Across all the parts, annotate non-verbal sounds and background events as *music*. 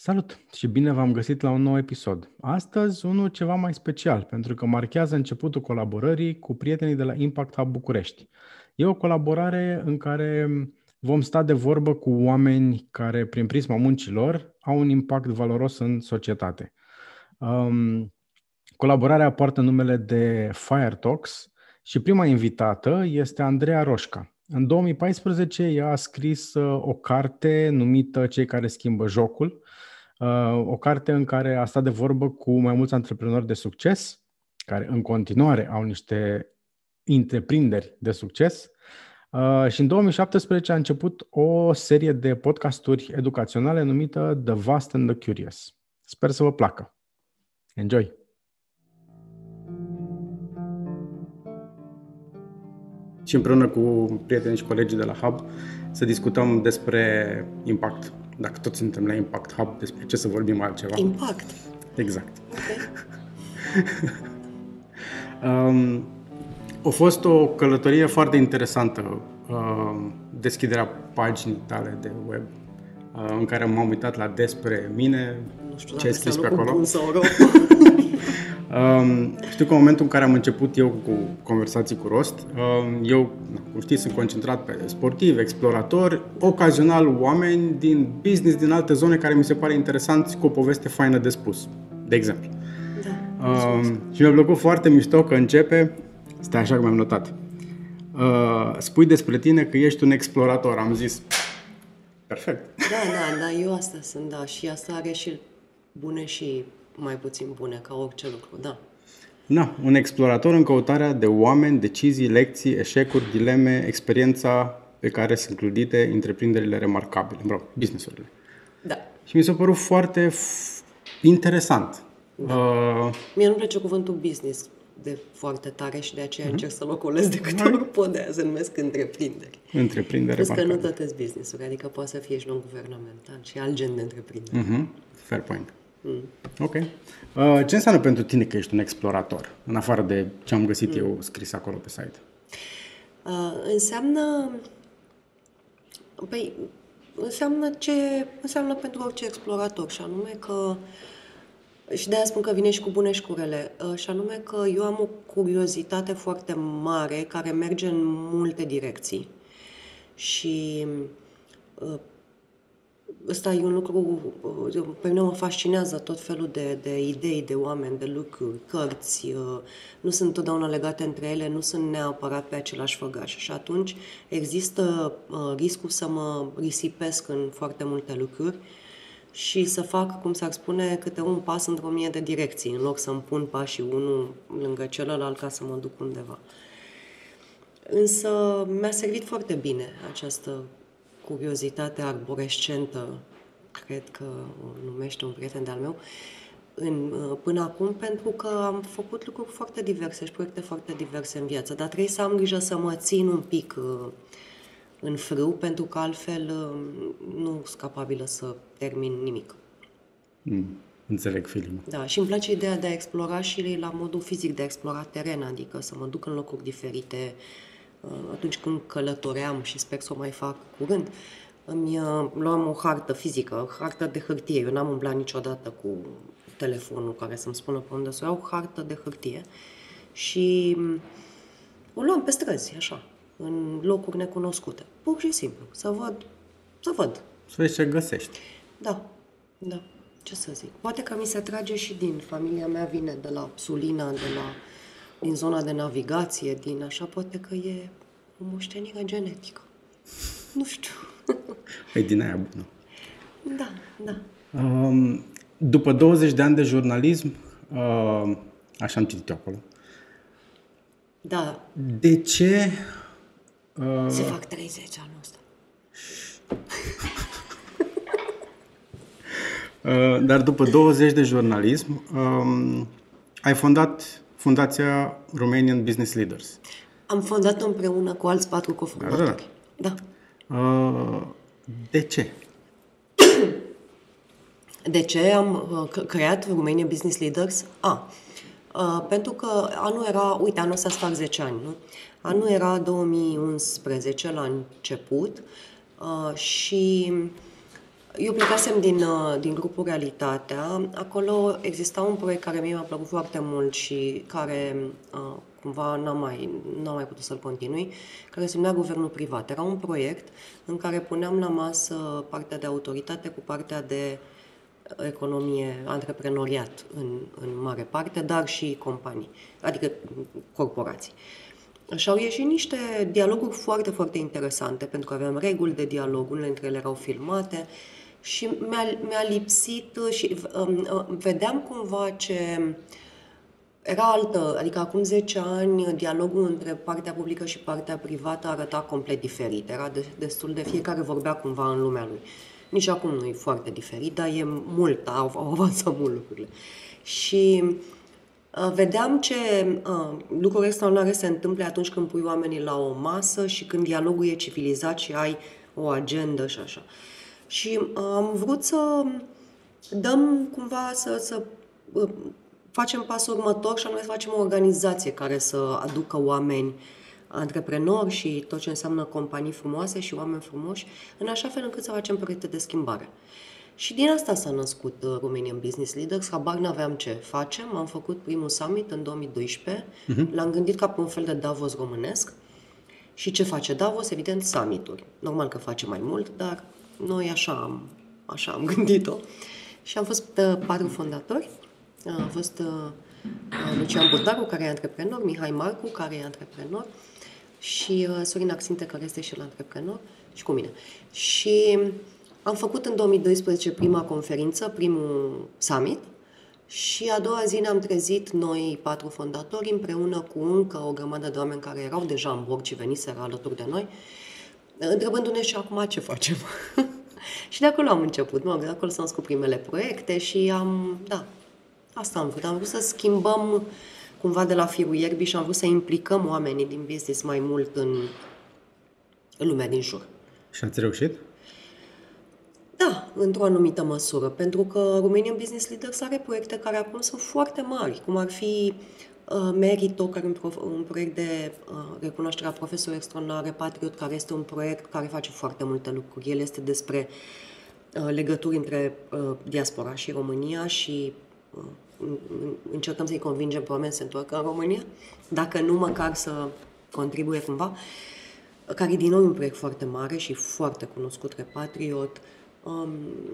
Salut și bine v-am găsit la un nou episod. Astăzi unul ceva mai special, pentru că marchează începutul colaborării cu prietenii de la Impact Hub București. E o colaborare în care vom sta de vorbă cu oameni care, prin prisma muncilor, au un impact valoros în societate. Um, colaborarea poartă numele de Fire Talks și prima invitată este Andreea Roșca. În 2014 ea a scris uh, o carte numită Cei care schimbă jocul, uh, o carte în care a stat de vorbă cu mai mulți antreprenori de succes, care în continuare au niște întreprinderi de succes. Uh, și în 2017 a început o serie de podcasturi educaționale numită The Vast and the Curious. Sper să vă placă. Enjoy! și împreună cu prietenii și colegii de la Hub să discutăm despre impact. Dacă toți suntem la Impact Hub, despre ce să vorbim altceva. Impact. Exact. Okay. *laughs* um, a fost o călătorie foarte interesantă uh, deschiderea paginii tale de web uh, în care m-am uitat la despre mine, nu știu ce ai scris pe acolo. Bun sau rău. *laughs* Um, știu că în momentul în care am început eu cu conversații cu rost, um, eu, cum știți, sunt concentrat pe sportivi, exploratori, ocazional oameni din business, din alte zone care mi se pare interesant cu o poveste faină de spus, de exemplu. Da, um, și mi-a plăcut foarte mișto că începe, stai așa cum am notat, uh, spui despre tine că ești un explorator. Am zis, perfect. Da, da, da, eu asta sunt, da, și asta are și bune și mai puțin bune ca orice lucru, da. Na, un explorator în căutarea de oameni, decizii, lecții, eșecuri, dileme, experiența pe care sunt clădite întreprinderile remarcabile, vreau, businessurile. Da. Și mi s-a părut foarte f- interesant. Da. Uh, Mie nu-mi place cuvântul business de foarte tare și de aceea uh-huh. încerc să-l ocolesc de câte ori pot, de aia se numesc întreprinderi. Întreprindere Plus că nu tot business-uri, adică poate să fie și non-guvernamental și alt gen de întreprindere. Uh-huh. Fair point. Mm. Ok. Uh, ce înseamnă pentru tine că ești un explorator, în afară de ce am găsit mm. eu scris acolo pe site? Uh, înseamnă... Păi, înseamnă ce înseamnă pentru orice explorator, și anume că și de-aia spun că vine și cu bune și cu rele. Uh, și anume că eu am o curiozitate foarte mare care merge în multe direcții. Și uh, ăsta e un lucru, pe mine mă fascinează tot felul de, de idei, de oameni, de lucruri, cărți, uh, nu sunt întotdeauna legate între ele, nu sunt neapărat pe același făgaș. Și atunci există uh, riscul să mă risipesc în foarte multe lucruri și să fac, cum s-ar spune, câte un pas într-o mie de direcții, în loc să-mi pun pașii unul lângă celălalt ca să mă duc undeva. Însă mi-a servit foarte bine această curiozitate arborescentă, cred că o numește un prieten de-al meu, în, până acum pentru că am făcut lucruri foarte diverse și proiecte foarte diverse în viață, dar trebuie să am grijă să mă țin un pic uh, în frâu, pentru că altfel uh, nu sunt capabilă să termin nimic. Mm, înțeleg filmul. Da, și îmi place ideea de a explora și la modul fizic, de a explora teren, adică să mă duc în locuri diferite, Uh, atunci când călătoream și sper să o mai fac curând, îmi uh, luam o hartă fizică, o hartă de hârtie. Eu n-am umblat niciodată cu telefonul care să-mi spună pe unde să iau, o hartă de hârtie și um, o luam pe străzi, așa, în locuri necunoscute. Pur și simplu, să văd, să văd. Să vezi ce găsești. Da, da, ce să zic. Poate că mi se trage și din familia mea, vine de la Sulina, de la din zona de navigație, din așa, poate că e o moștenire genetică. Nu știu. *laughs* E din aia bună. Da, da. Um, după 20 de ani de jurnalism, uh, așa am citit acolo, da. De ce... Uh... Se fac 30 anul ăsta. *laughs* uh, dar după 20 de jurnalism, um, ai fondat Fundația Romanian Business Leaders. Am fondat împreună cu alți patru cofondatori. Da. da. Uh, de ce? *coughs* De ce am uh, creat Romanian Business Leaders? A, uh, pentru că anul era, uite, anul ăsta fac 10 ani, nu? Anul era 2011 la început uh, și Eu plecasem din, uh, din grupul Realitatea. Acolo exista un proiect care mie mi-a plăcut foarte mult și care uh, cumva n-am mai, n-am mai putut să-l continui, care se numea Guvernul Privat. Era un proiect în care puneam la masă partea de autoritate cu partea de economie, antreprenoriat în, în mare parte, dar și companii, adică corporații. Și au ieșit niște dialoguri foarte, foarte interesante, pentru că aveam reguli de dialog, unele dintre ele erau filmate și mi-a, mi-a lipsit și um, um, vedeam cumva ce era altă, adică acum 10 ani dialogul între partea publică și partea privată arăta complet diferit. Era de, destul de fiecare vorbea cumva în lumea lui. Nici acum nu e foarte diferit, dar e mult, au, au *laughs* avansat mult lucrurile. Și uh, vedeam ce uh, lucruri extraordinare se întâmplă atunci când pui oamenii la o masă și când dialogul e civilizat și ai o agendă și așa. Și uh, am vrut să dăm cumva să, să uh, facem pasul următor și anume să facem o organizație care să aducă oameni antreprenori și tot ce înseamnă companii frumoase și oameni frumoși, în așa fel încât să facem proiecte de schimbare. Și din asta s-a născut uh, Romanian Business Leaders. Habar n-aveam ce facem. Am făcut primul summit în 2012. Uh-huh. Mhm. L-am gândit ca pe un fel de Davos românesc. Și ce face Davos? Evident, summituri. Normal că face mai mult, dar noi așa am, așa am *laughs* gândit-o. Și am fost uh, patru fondatori. A fost uh, Lucian Burdaru, care e antreprenor, Mihai Marcu, care e antreprenor, și uh, Sorin Axinte, care este și el antreprenor, și cu mine. Și am făcut în 2012 prima conferință, primul summit, și a doua zi ne-am trezit noi patru fondatori împreună cu încă o grămadă de oameni care erau deja în bord și veniseră alături de noi, întrebându-ne și acum ce facem. *laughs* și de acolo am început, mă, de acolo s-au cu primele proiecte și am, da, asta am vrut. Am vrut să schimbăm cumva de la firul ierbii și am vrut să implicăm oamenii din business mai mult în, în lumea din jur. Și ați reușit? Da, într-o anumită măsură, pentru că Romanian Business Leaders are proiecte care acum sunt foarte mari, cum ar fi uh, Merito, care e un, prof, un proiect de uh, recunoaștere a profesorului extraordinare, Patriot, care este un proiect care face foarte multe lucruri. El este despre uh, legături între uh, diaspora și România și uh, încercăm să-i convingem pe oameni să se întoarcă în România, dacă nu măcar să contribuie cumva, care e din nou un proiect foarte mare și foarte cunoscut, Repatriot, um,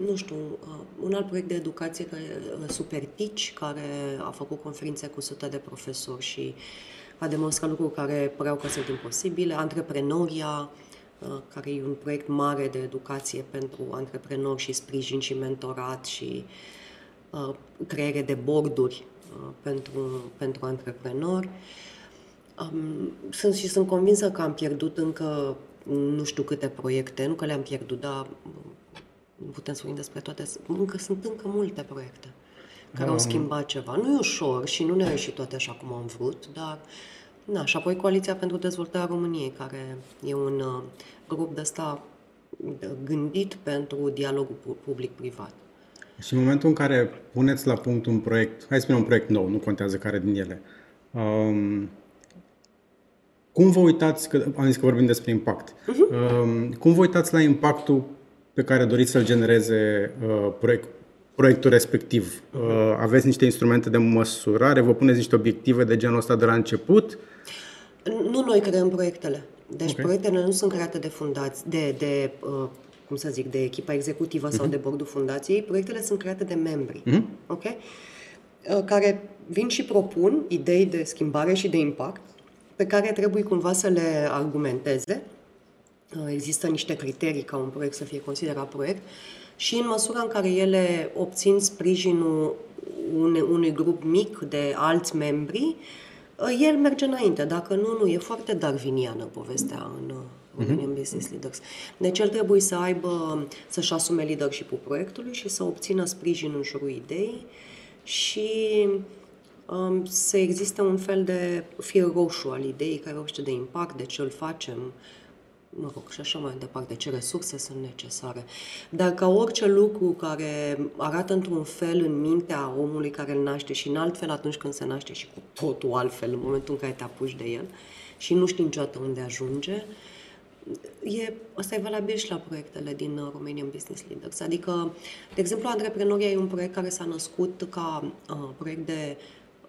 nu știu, uh, un alt proiect de educație, care, uh, Supertici, care a făcut conferințe cu sute de profesori și a demonstrat lucruri care păreau că sunt imposibile, Antreprenoria, uh, care e un proiect mare de educație pentru antreprenori și sprijin și mentorat și uh, Uh, creere de borduri uh, pentru, pentru antreprenori. Um, sunt și sunt convinsă că am pierdut încă nu știu câte proiecte, nu că le-am pierdut, dar nu putem să vorbim despre toate, încă sunt încă multe proiecte care au schimbat ceva. Nu e ușor și nu ne-au ieșit toate așa cum am vrut, dar na, și apoi Coaliția pentru Dezvoltarea României, care e un uh, grup de ăsta gândit pentru dialogul public-privat. Și în momentul în care puneți la punct un proiect, hai să spunem un proiect nou, nu contează care din ele, um, cum vă uitați, că am zis că vorbim despre impact, uh-huh. um, cum vă uitați la impactul pe care doriți să-l genereze uh, proiect, proiectul respectiv? Uh, aveți niște instrumente de măsurare? Vă puneți niște obiective de genul ăsta de la început? Nu noi creăm proiectele. Deci okay. proiectele nu sunt create de fundați, de, de uh, cum să zic, de echipa executivă uh-huh. sau mhm. de bordul fundației, proiectele sunt create de membri, uh-huh. ok? Uh, care vin și propun idei de schimbare și de impact pe care trebuie cumva să le argumenteze. Uh, există niște criterii ca un proiect să fie considerat proiect și în măsura în care ele obțin sprijinul unui, unui grup mic de alți membri, uh, el merge înainte. Dacă nu, nu. E foarte darwiniană povestea în, Romanian uh-huh. Business Leaders. Deci el trebuie să aibă, să-și asume leadership-ul proiectului și să obțină sprijin în jurul ideii și um, să existe un fel de fir roșu al ideii care vorbește de impact, de ce îl facem, mă rog, și așa mai departe, ce resurse sunt necesare. Dar ca orice lucru care arată într-un fel în mintea omului care îl naște și în alt fel atunci când se naște și cu totul altfel în momentul în care te apuci de el și nu știi niciodată unde ajunge, uh, e, asta e valabil și la proiectele din uh, Romanian Business Leaders. Adică, de exemplu, Antreprenoria e un proiect care s-a născut ca uh, proiect de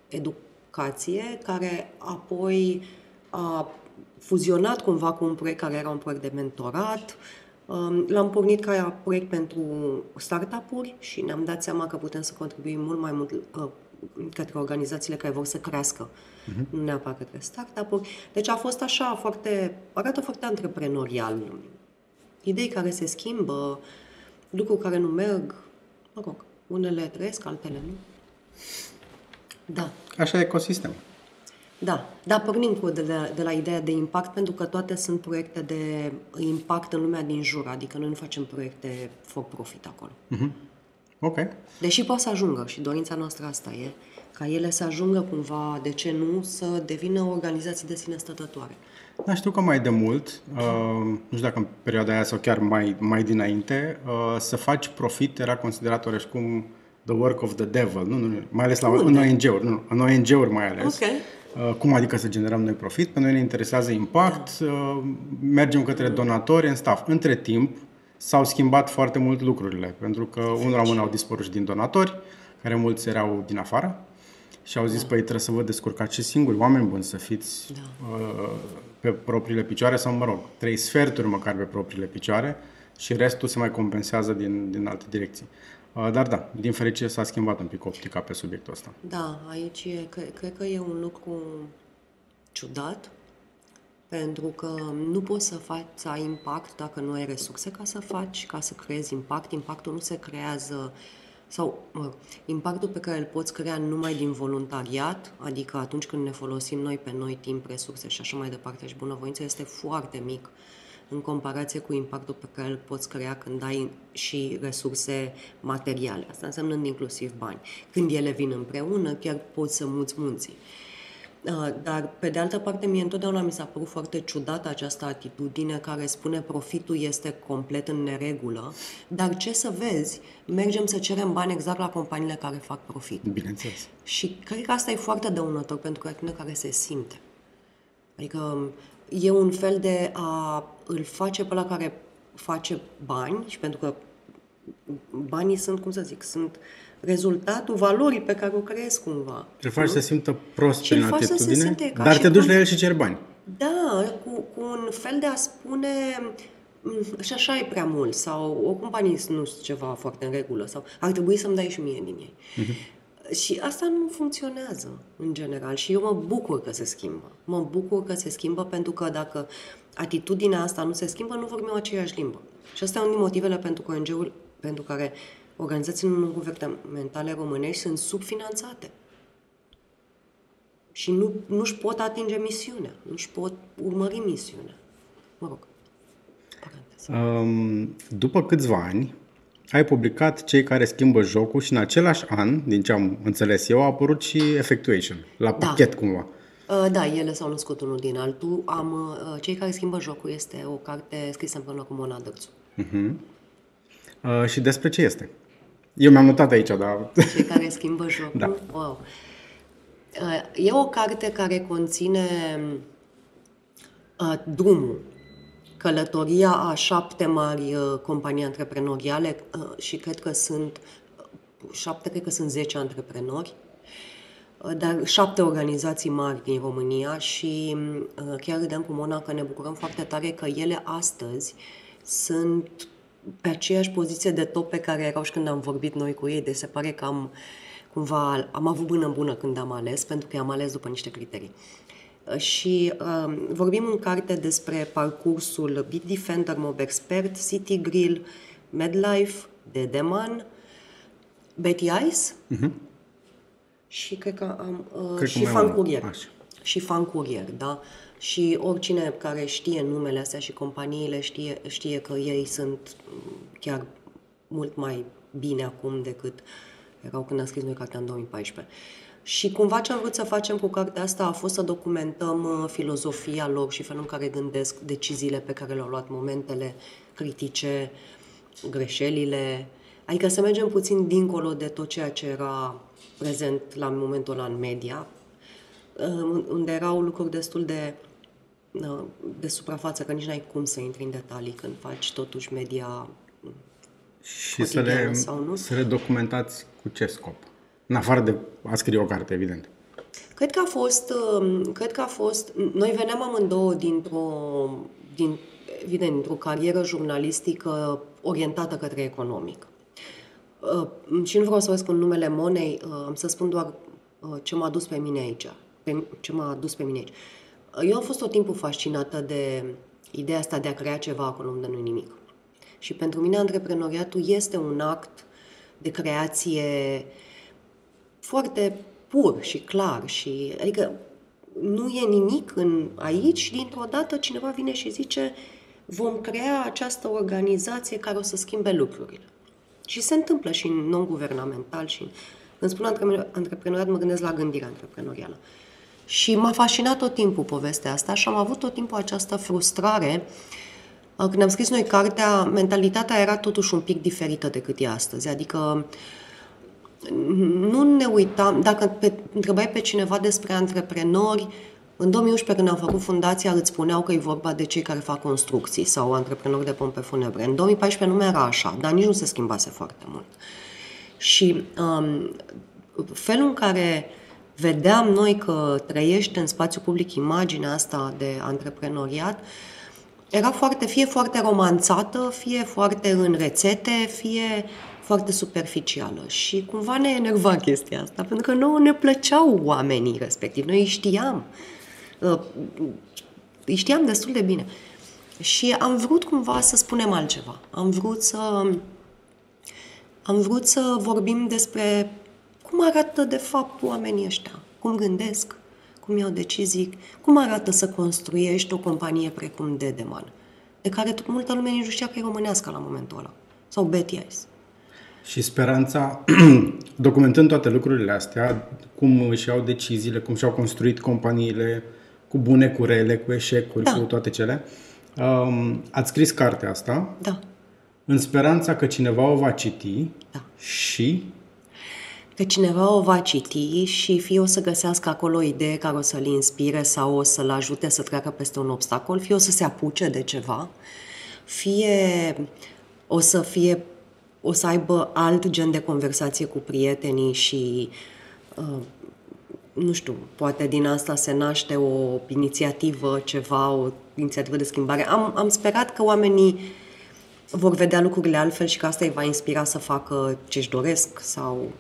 educație, care apoi a fuzionat cumva cu un proiect care era un proiect de mentorat. Um, l-am pornit ca proiect pentru startup-uri și ne-am dat seama că putem să contribuim mult mai mult uh, către organizațiile care vor să crească, uh-huh. nu neapărat către startup-uri. Deci a fost așa foarte, arată foarte antreprenorial. Idei care se schimbă, lucruri care nu merg, mă rog, unele trăiesc, altele nu. Da. Așa e ecosistemul. Da, dar pornim cu de la, de la ideea de impact, pentru că toate sunt proiecte de impact în lumea din jur, adică noi nu facem proiecte for profit acolo. Uh-huh. Ok. Deși poate să ajungă și dorința noastră asta e, ca ele să ajungă cumva, de ce nu, să devină organizații de sine stătătoare. Da, știu că mai de mult, uh, nu știu dacă în perioada aia sau chiar mai, mai dinainte, uh, să faci profit era considerat oricum the work of the devil, nu, nu, mai ales la, în ONG-uri, nu, în ONG-uri mai ales. Okay. Uh, cum adică să generăm noi profit? Pe noi ne interesează impact, da. uh, mergem către donatori în staff. Între timp, s-au schimbat foarte mult lucrurile, pentru că unul la mână au dispărut și din donatori, care mulți erau din afară, și au zis, da. păi trebuie să vă descurcați și singuri, oameni buni, să fiți da. uh, pe propriile picioare sau, mă rog, trei sferturi măcar pe propriile picioare și restul se mai compensează din, din alte direcții. Uh, dar da, din fericire s-a schimbat un pic optica pe subiectul ăsta. Da, aici e, cred, cred că e un lucru ciudat, pentru că nu poți să faci să ai impact dacă nu ai resurse ca să faci, ca să creezi impact. Impactul nu se creează sau mă, impactul pe care îl poți crea numai din voluntariat, adică atunci când ne folosim noi pe noi timp, resurse și așa mai departe și bunăvoință, este foarte mic în comparație cu impactul pe care îl poți crea când ai și resurse materiale. Asta înseamnă inclusiv bani. Când ele vin împreună, chiar poți să muți munții. Uh, dar, pe de altă parte, mie întotdeauna mi s-a părut foarte ciudată această atitudine care spune profitul este complet în neregulă, dar ce să vezi, mergem să cerem bani exact la companiile care fac profit. Bineînțeles. Și cred că asta e foarte dăunător pentru tine care se simte. Adică e un fel de a îl face pe la care face bani și pentru că banii sunt, cum să zic, sunt rezultatul valorii pe care o creezi cumva. Îl faci să simtă prost prin atitudine, dar te duci la el și ceri bani. Da, cu, cu un fel de a spune mm, și așa e prea mult sau o companie nu sunt ceva foarte în regulă sau ar trebui să-mi dai și mie din ei. Uh-huh. Și asta nu funcționează în general și eu mă bucur că se schimbă. Mă bucur că se schimbă pentru că dacă atitudinea asta nu se schimbă, nu vorbim aceeași limbă. Și asta e unul din motivele pentru, ONG-uri, pentru care organizațiile non-guvernamentale românești sunt subfinanțate. Și nu, nu-și pot atinge misiunea, nu-și pot urmări misiunea. Mă rog. Um, după câțiva ani, ai publicat Cei care schimbă jocul și în același an, din ce am înțeles eu, a apărut și Effectuation, la da. pachet cumva. Uh, da, ele s-au născut unul din altul. Am, uh, Cei care schimbă jocul este o carte scrisă împreună cu Mona Dărțu. Uh-huh. Uh, și despre ce este? Eu mi-am notat aici, dar... Cei care schimbă *laughs* jocul? Da. Wow. Uh, e o carte care conține uh, drumul călătoria a șapte mari uh, companii antreprenoriale uh, și cred că sunt uh, șapte, cred că sunt zece antreprenori, dar șapte organizații mari din România și chiar râdeam cu Mona că ne bucurăm foarte tare că ele astăzi sunt pe aceeași poziție de top pe care erau și când am vorbit noi cu ei, deci se pare că am cumva am avut bună bună când am ales, pentru că am ales după niște criterii și uh, vorbim în carte despre parcursul Bitdefender, Mob Expert, City Grill, Medlife, Dedeman, Betty Ice uh-huh. și cred că am uh, cred și că Fan Courier. Așa. Și Fan Courier, da? Și oricine care știe numele astea și companiile știe, știe că ei sunt chiar mult mai bine acum decât erau când am scris noi cartea în 2014. Și cumva ce am vrut să facem cu cartea asta a fost să documentăm uh, filozofia lor și felul în care gândesc deciziile pe care le-au luat, momentele critice, greșelile. Adică să mergem puțin dincolo de tot ceea ce era prezent la momentul ăla în media, uh, unde erau lucruri destul de uh, de suprafață, că nici n-ai cum să intri în detalii când faci totuși media și să le, sau nu. să le documentați cu ce scop? În afară de a scrie o carte, evident. Cred că a fost, um, cred că a fost, noi veneam amândouă dintr-o, din, evident, dintr-o carieră jurnalistică orientată către economic. Uh, și nu vreau să vă spun numele Monei, uh, am să spun doar uh, ce m-a dus pe mine aici. Pe, ce m-a dus pe mine aici. Eu am fost tot timpul fascinată de ideea asta de a crea ceva acolo unde nu nimic. Și pentru mine antreprenoriatul este un act de creație foarte pur și clar. Și, adică nu e nimic în aici și dintr-o dată cineva vine și zice vom crea această organizație care o să schimbe lucrurile. Și se întâmplă și în non-guvernamental și când spun antreprenoriat mă gândesc la gândirea antreprenorială. Și m-a fascinat tot timpul povestea asta și am avut tot timpul această frustrare când am scris noi cartea, mentalitatea era totuși un pic diferită decât e astăzi. Adică nu ne uitam, dacă pe, întrebai pe cineva despre antreprenori, în 2011 când am făcut fundația îți spuneau că e vorba de cei care fac construcții sau antreprenori de pompe funebre. În 2014 nu era așa, dar nici nu se schimbase foarte mult. Și um, felul în care vedeam noi că trăiește în spațiu public imaginea asta de antreprenoriat, era foarte, fie foarte romanțată, fie foarte în rețete, fie foarte superficială și cumva ne enerva chestia asta, pentru că nouă ne plăceau oamenii respectiv, noi îi știam, uh, îi știam destul de bine. Și am vrut cumva să spunem altceva. Am vrut să am vrut să vorbim despre cum arată de fapt oamenii ăștia, cum gândesc, cum iau decizii, cum arată să construiești o companie precum Dedeman, de care multă lume nici nu știa că e românească la momentul ăla, sau Betty Ice. Și speranța, *clears throat* documentând toate lucrurile astea, cum își iau deciziile, cum și-au construit companiile, cu bune, cu rele, cu eșecuri, da. cu toate cele, um, ați scris cartea asta da. în speranța că cineva o va citi da. și că cineva o va citi și fie o să găsească acolo o idee care o să-l inspire sau o să-l ajute să treacă peste un obstacol, fie o să se apuce de ceva, fie o să fie o să aibă alt gen de conversație cu prietenii și uh, nu știu, poate din asta se naște o inițiativă, ceva, o inițiativă de schimbare. Am, am sperat că oamenii vor vedea lucrurile altfel și că asta îi va inspira să facă ce-și doresc sau,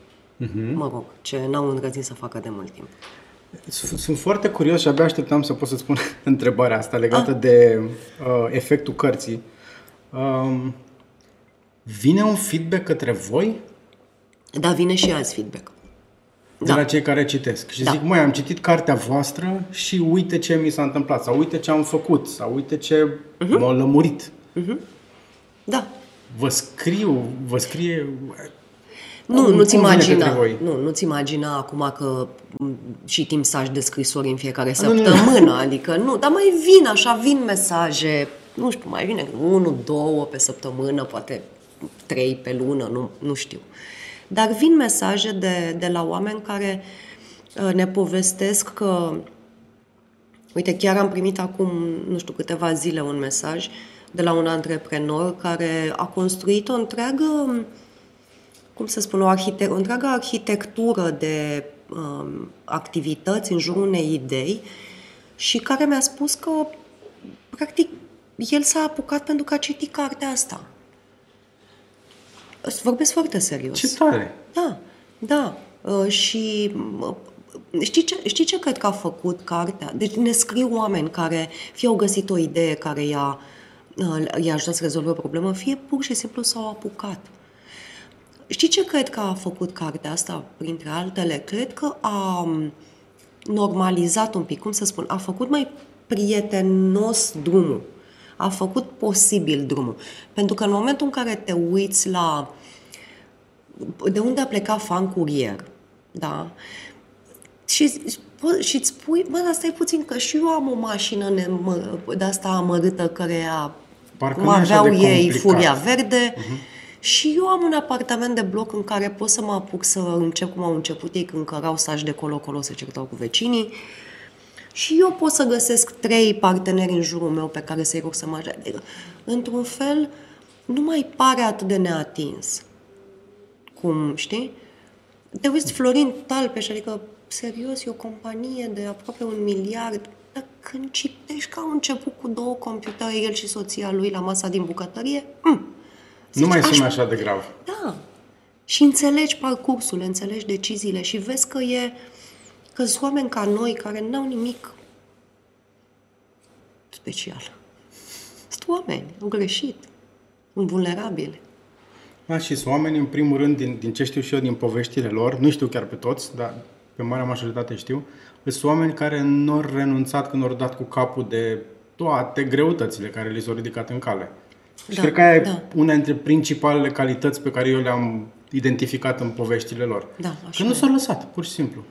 uh-huh. mă rog, ce n-au îndrăznit să facă de mult timp. Sunt foarte curios și abia așteptam să pot să spun *laughs* întrebarea asta legată ah. de uh, efectul cărții. Um, Vine un feedback către voi? Da, vine și azi feedback. De da. la cei care citesc. Și da. zic, măi, am citit cartea voastră și uite ce mi s-a întâmplat, sau uite ce am făcut, sau uite ce uh-huh. m-a lămurit. Uh-huh. Da. Vă scriu, vă scrie... Nu, nu-ți imagina, nu, nu-ți imagina acum că citim mesaj de scrisori în fiecare săptămână, nu, nu. adică nu, dar mai vin așa, vin mesaje, nu știu, mai vine unul, două pe săptămână, poate trei pe lună, nu, nu știu. Dar vin mesaje de, de la oameni care uh, ne povestesc că, uite, chiar am primit acum, nu știu, câteva zile un mesaj de la un antreprenor care a construit o întreagă, cum să spun, o, arhite- o întreagă arhitectură de um, activități în jurul unei idei și care mi-a spus că, practic, el s-a apucat pentru că a citit cartea asta. Vorbesc foarte serios. Ce tare! Da, da. Uh, și uh, știi ce, știi ce cred că a făcut cartea? Deci ne scriu oameni care fie au găsit o idee care i-a, uh, i-a ajutat să rezolve o problemă, fie pur și simplu s-au apucat. Știi ce cred că a făcut cartea asta, printre altele? Cred că a um, normalizat un pic, cum să spun, a făcut mai prietenos drumul a făcut posibil drumul. Pentru că în momentul în care te uiți la de unde a plecat fan curier, da? Și, și îți spui, bă, dar stai puțin, că și eu am o mașină de asta amărâtă care a, Parcă cum aveau ei furia verde uh-huh. și eu am un apartament de bloc în care pot să mă apuc să încep cum au început ei când cărau saci de colo-colo să certau cu vecinii Și eu pot să găsesc trei parteneri în jurul meu pe care să-i rog să mă ajute. Adică, într-un fel, nu mai pare atât de neatins. Cum, știi? Te uiți Florin Talpeș, adică, serios, e o companie de aproape un miliard. Dar când citești că au început cu două computere, el și soția lui la masa din bucătărie, mm, nu mai sună aș- așa de grav. da. Și înțelegi parcursul, înțelegi deciziile și vezi că e că sunt oameni ca noi care n-au nimic special. Sunt oameni, au greșit, sunt vulnerabili. Da, și sunt oameni, în primul rând, din, din ce știu și eu din poveștile lor, nu știu chiar pe toți, dar pe marea majoritate știu, sunt oameni care nu au renunțat când au dat cu capul de toate greutățile care li s-au ridicat în cale. Și Da, cred că aia e da. una dintre principalele calități pe care eu le-am identificat în poveștile lor. Da, că așa nu e. s-au lăsat, pur și simplu.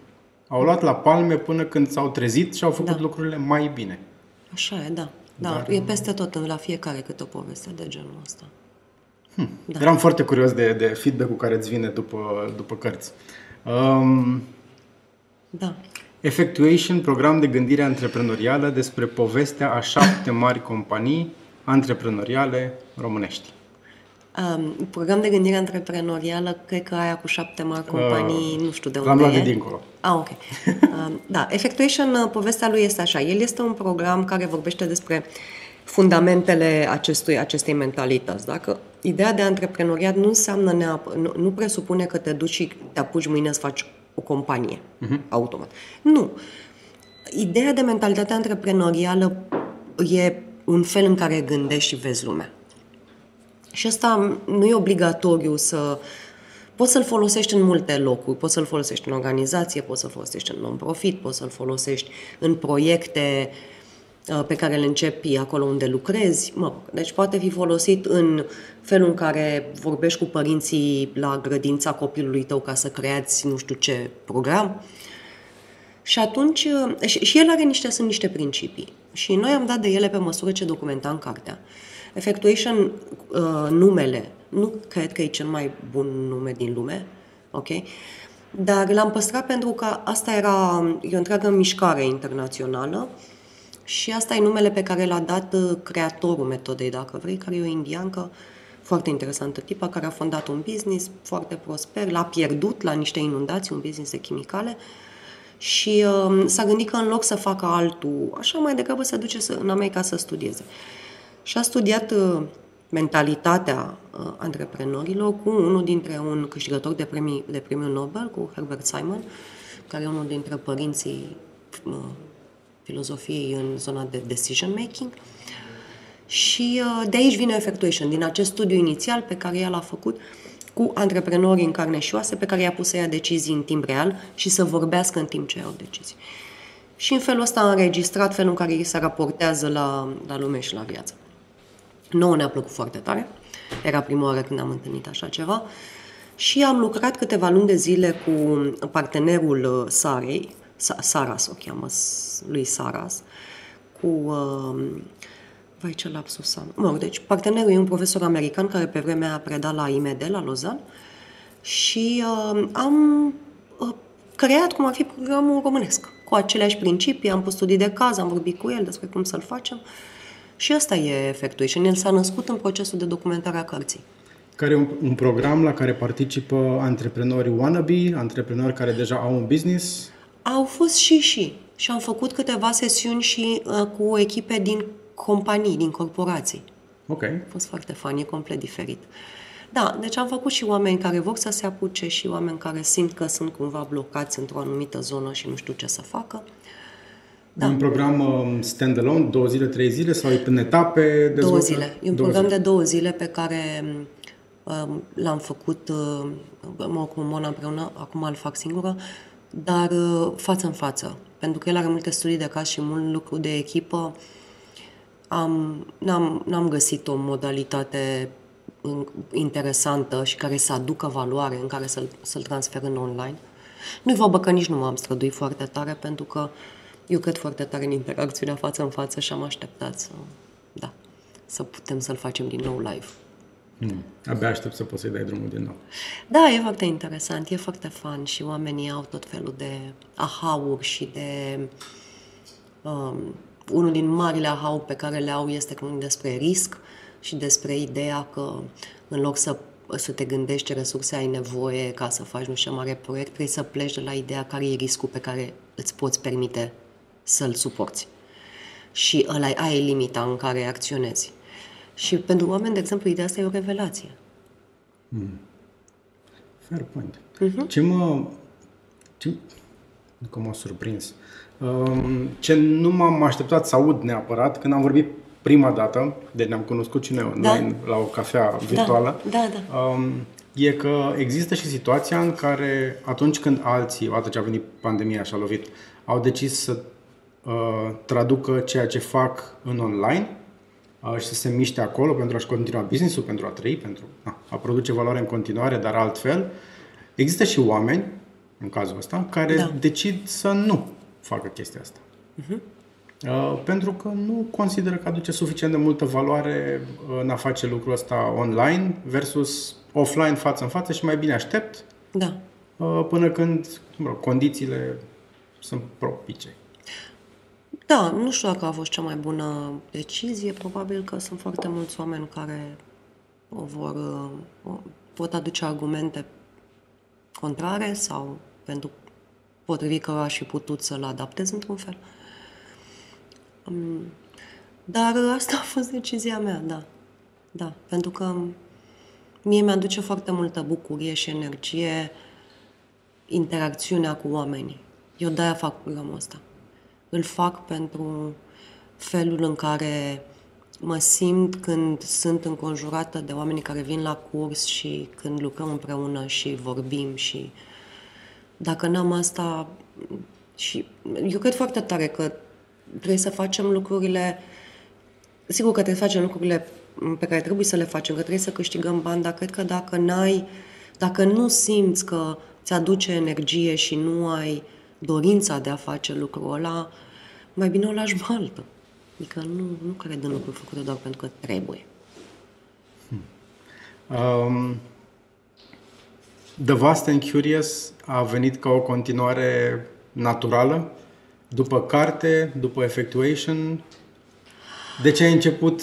Au luat la palme până când s-au trezit și au făcut Da. lucrurile mai bine. Așa e, da. Da, Dar- e peste tot, la fiecare câte o poveste de genul ăsta. Da. Eram foarte curios de, de feedback-ul care îți vine după, după cărți. Um, Da. Effectuation, program de gândire antreprenorială despre povestea a șapte mari companii antreprenoriale românești. Um, program de gândire antreprenorială, cred că aia cu șapte mari companii, nu știu de unde L-am luat e. de dincolo. Ah, ok. Um, da, Effectuation, uh, povestea lui este așa. El este un program care vorbește despre fundamentele acestui, acestei mentalități. Dacă ideea de antreprenoriat nu înseamnă neap- nu, nu presupune că te duci și te apuci mâine să faci o companie, uh-huh. automat. Nu. Ideea de mentalitate antreprenorială e un fel în care gândești și vezi lumea. Și asta nu e obligatoriu să... Poți să-l folosești în multe locuri. Poți să-l folosești în organizație, poți să-l folosești în non-profit, poți să-l folosești în proiecte uh, pe care le începi acolo unde lucrezi. Mă, rog, deci poate fi folosit în felul în care vorbești cu părinții la grădința copilului tău ca să creați nu știu ce program. Și atunci, uh, și, și el are niște, sunt niște principii. Și noi am dat de ele pe măsură ce documentam cartea. Effectuation, uh, numele, nu cred că e cel mai bun nume din lume, ok? Dar l-am păstrat pentru că asta era e o întreagă mișcare internațională și asta e numele pe care l-a dat uh, creatorul metodei, dacă vrei, care e o indiancă foarte interesantă tipă, care a fondat un business foarte prosper, l-a pierdut la niște inundații, un business de chimicale, și uh, s-a gândit că în loc să facă altul, așa mai degrabă se duce să, în America să studieze. Și a studiat uh, mentalitatea uh, antreprenorilor cu unul dintre un câștigător de, premii, de premiul Nobel, cu Herbert Simon, care e unul dintre părinții uh, filozofiei în zona de decision making. Și uh, de aici vine Effectuation, din acest studiu inițial pe care el l-a făcut cu antreprenori în carne și oase, pe care i-a pus să ia decizii în timp real și să vorbească în timp ce iau decizii. Și în felul ăsta a înregistrat felul în care ei se raportează la, la lume și la viață. Nouă ne-a plăcut foarte tare. Era prima oară când am întâlnit așa ceva. Și am lucrat câteva luni de zile cu partenerul uh, Sarei, Sa- Saras o cheamă, s- lui Saras, cu... Uh, vai, ce lapsus am. Mă rog, deci partenerul e un profesor american care pe vremea aia preda la IMD, la Lausanne, și uh, am uh, creat cum ar fi programul românesc, cu aceleași principii, am pus studii de caz, am vorbit cu el despre cum să-l facem și ăsta e efectul. Și el s-a născut în procesul de documentare a cărții. Care e un, un program la care participă antreprenori wannabe, antreprenori care deja au un business. Au fost și și. Și am făcut câteva sesiuni și uh, cu echipe din companii, din corporații. Ok. A fost foarte fain, e complet diferit. Da, deci am făcut și oameni care vor să se apuce și oameni care simt că sunt cumva blocați într-o anumită zonă și nu știu ce să facă. Da. Un program um, stand-alone, două zile, trei zile sau e în etape? Două dezvoltă- zile. E un două program zile. de două zile pe care um, l-am făcut, uh, mă ocup cu Mona împreună, acum îl fac singură, dar uh, față în față. Pentru că el are multe studii de caz și mult lucru de echipă. Am, n-am, n-am găsit o modalitate în- interesantă și care să aducă valoare, în care să-l, să-l transfer în online. Nu-i vorba că nici nu m-am străduit foarte tare, pentru că eu cred foarte tare în interacțiunea față în față și am așteptat să, da, să putem să-l facem din nou live. Hmm. Abia aștept să poți să-i dai drumul din nou. Da, e foarte interesant, e foarte fun și oamenii au tot felul de aha-uri și de um, unul din marile ahau pe care le au este când despre risc și despre ideea că în loc să, să te gândești ce resurse ai nevoie ca să faci nu știu mare proiect, trebuie să pleci de la ideea care e riscul pe care îți poți permite să-l suporți. Și ăla, aia e limita în care acționezi. Și pentru oameni, de exemplu, ideea asta e o revelație. Hmm. Fair point. Uh-huh. Ce mă... Ce... Că m-a surprins. Um, ce nu m-am așteptat să aud neapărat când am vorbit prima dată, de ne-am cunoscut și noi da. online la o cafea da. virtuală, da, da, da. Um, e că există și situația în care atunci când alții, odată ce a venit pandemia și a lovit, au decis să uh, traducă ceea ce fac în online uh, și să se miște acolo pentru a-și continua business-ul, pentru a trăi, pentru a, a produce valoare în continuare, dar altfel. Există și oameni, în cazul ăsta, care da. decid să nu facă chestia asta. Uh-huh. Uh, pentru că nu consideră că aduce suficient de multă valoare uh, în a face lucrul ăsta online versus offline, față în față și mai bine aștept da. uh, până când mă rog, condițiile sunt propice. Da, nu știu dacă a fost cea mai bună decizie. Probabil că sunt foarte mulți oameni care o vor, uh, pot aduce argumente contrare sau pentru potrivit că aș fi putut să-l adaptez într-un fel. Um, dar asta a fost decizia mea, da. Da, pentru că mie mi-aduce foarte multă bucurie și energie interacțiunea cu oamenii. Eu de-aia fac programul ăsta. Îl fac pentru felul în care mă simt când sunt înconjurată de oameni care vin la curs și când lucrăm împreună și vorbim și dacă n-am asta și eu cred foarte tare că trebuie să facem lucrurile sigur că trebuie să facem lucrurile pe care trebuie să le facem, că trebuie să câștigăm bani, dar cred că dacă n-ai, dacă nu simți că ți aduce energie și nu ai dorința de a face lucrul ăla, mai bine o lași baltă. Adică nu, nu cred în lucruri făcute doar pentru că trebuie. Hmm. Um, The Vast and Curious a venit ca o continuare naturală, după carte, după Effectuation. De ce ai început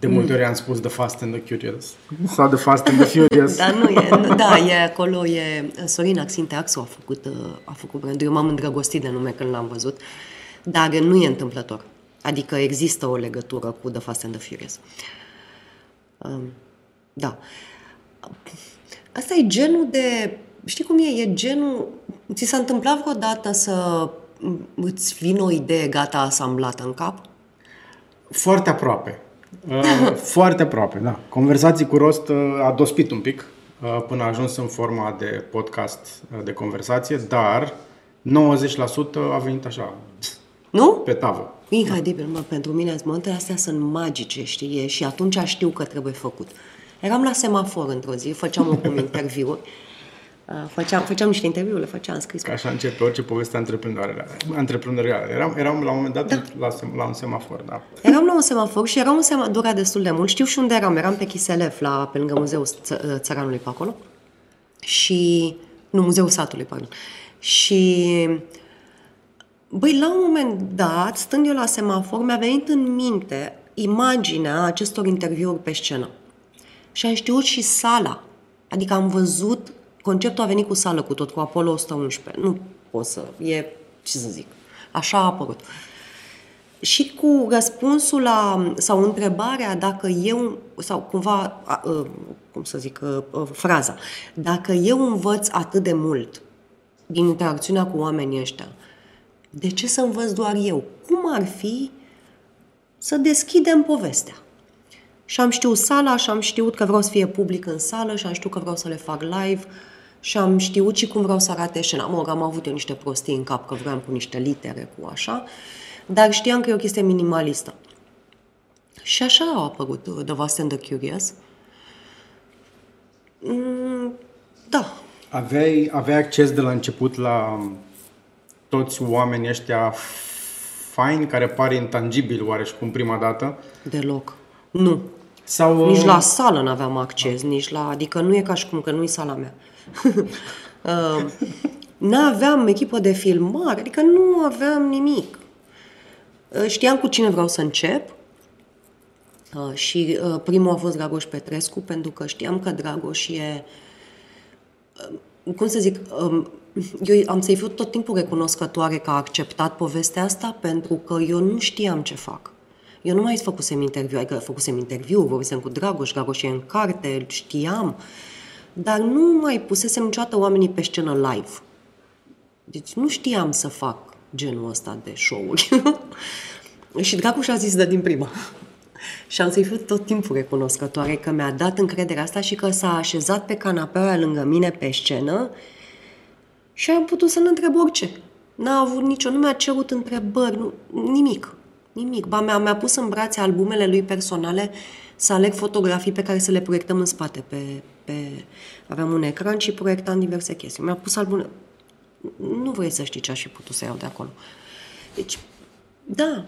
de multe ori am spus The Fast and the Curious. Sau The Fast and the Furious. *laughs* da, nu e, da, e acolo, e Sorin Axinteaxu a făcut, a făcut brandul. Eu m-am îndrăgostit de nume când l-am văzut, dar nu e întâmplător. Adică există o legătură cu The Fast and the Furious. Um, da. Asta e genul de... Știi cum e? E genul... Ți s-a întâmplat vreodată să îți vină o idee gata asamblată în cap? Foarte aproape. Uh, *laughs* foarte aproape, da. Conversații cu rost uh, a dospit un pic uh, până a ajuns în forma de podcast de conversație, dar 90% a venit așa, nu? Pe tavă. Incredibil, mă, pentru mine momentele astea sunt magice, știi, și atunci știu că trebuie făcut. Eram la semafor într-o zi, făceam un *laughs* interviuri Uh, făceam, făceam niște interviuri, le făceam scris. Ca așa începe orice poveste antreprenorială. Eram, eram la un moment dat da. la, la un semafor, da. Eram la un semafor și era un semafor, dura destul de mult. Știu și unde eram. Eram pe Chiselef, la, pe lângă Muzeul Țăranului pe acolo. Și... Nu, Muzeul Satului, pardon. Și... Băi, la un moment dat, stând eu la semafor, mi-a venit în minte imaginea acestor interviuri pe scenă. Și am știut și sala. Adică am văzut conceptul a venit cu sală cu tot, cu Apollo 111. Nu pot să... E, ce să zic, așa a apărut. Și cu răspunsul la, sau întrebarea dacă eu, sau cumva, cum să zic, fraza, dacă eu învăț atât de mult din interacțiunea cu oamenii ăștia, de ce să învăț doar eu? Cum ar fi să deschidem povestea? Și am știut sala și am știut că vreau să fie public în sală și am știut că vreau să le fac live și am știut și cum vreau să arate scena. Mă, am avut eu niște prostii în cap, că vreau cu niște litere, cu așa, dar știam că e o chestie minimalistă. Și așa a apărut uh, The Vast and the Curious. Mm, da. Aveai, aveai acces de la început la um, toți oamenii ăștia faini, care par intangibili oareși prima dată? Deloc. Nu. Sau, nici la uh, sală nu aveam acces, nici la... Adică nu e ca și cum că nu e sala mea. *laughs* uh, nu aveam echipă de filmare, adică nu aveam nimic. Uh, știam cu cine vreau să încep uh, și uh, primul a fost Dragoș Petrescu, pentru că știam că Dragoș e, cum să zic, um, eu am să-i fiu tot timpul recunoscătoare că a acceptat povestea asta, pentru că eu nu știam ce fac. Eu nu mai făcusem interviu, adică făcusem interviu, vorbisem cu Dragoș, Dragoș e în carte, știam, dar nu mai pusesem niciodată oamenii pe scenă live. Deci nu știam să fac genul ăsta de show-uri. *laughs* și Dragoș a zis de din prima. Și am să-i fiu tot timpul recunoscătoare că mi-a dat încrederea asta și că s-a așezat pe canapeaua lângă mine pe scenă și am putut să-l întreb orice. N-a avut nicio, nu mi-a cerut întrebări, nu, nimic. Nimic. Ba, mi-a, mi-a pus în brațe albumele lui personale să aleg fotografii pe care să le proiectăm în spate. Pe, pe... Aveam un ecran și proiectam diverse chestii. Mi-a pus albumele. Nu vrei să știi ce aș fi putut să iau de acolo. Deci, da.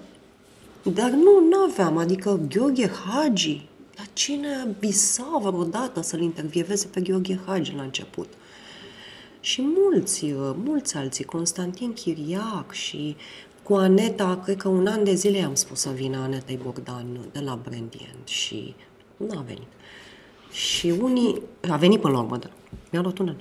Dar nu, nu aveam. Adică Gheorghe Hagi, dar cine visa vreodată să-l intervieveze pe Gheorghe Hagi la început? Și mulți, mulți alții, Constantin Chiriac și cu Aneta, cred că un an de zile am spus să vină Anetei Bogdan de la Brandient și nu a venit. Și unii, a venit până la urmă, dar mi-a luat un an.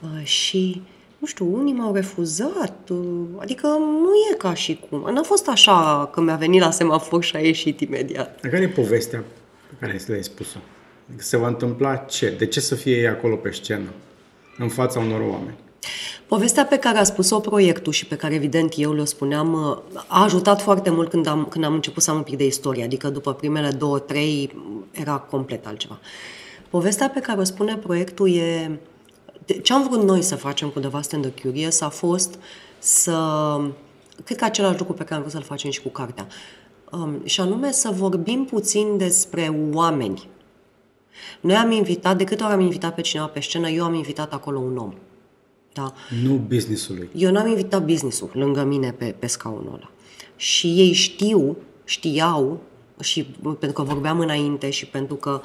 Uh, și, nu știu, unii m-au refuzat, uh, adică nu e ca și cum. N-a fost așa că mi-a venit la semafor și a ieșit imediat. Care e povestea pe care le-ai spus-o? Adică se va întâmpla ce? De ce să fie ei acolo pe scenă, în fața unor oameni? Povestea pe care a spus-o proiectul și pe care evident eu le spuneam a ajutat foarte mult când am, când am început să am un pic de istorie, adică după primele două, trei era complet altceva. Povestea pe care o spune proiectul e... Ce am vrut noi să facem cu The Vast and the Curious a fost să... Cred că același lucru pe care am vrut să-l facem și cu cartea. Um, și anume să vorbim puțin despre oameni. Noi am invitat, de câte ori am invitat pe cineva pe scenă, eu am invitat acolo un om. Da? Nu businessului. Eu n-am invitat businessul lângă mine pe, pe scaunul ăla. Și ei știu, știau, și pentru că vorbeam înainte și pentru că mă,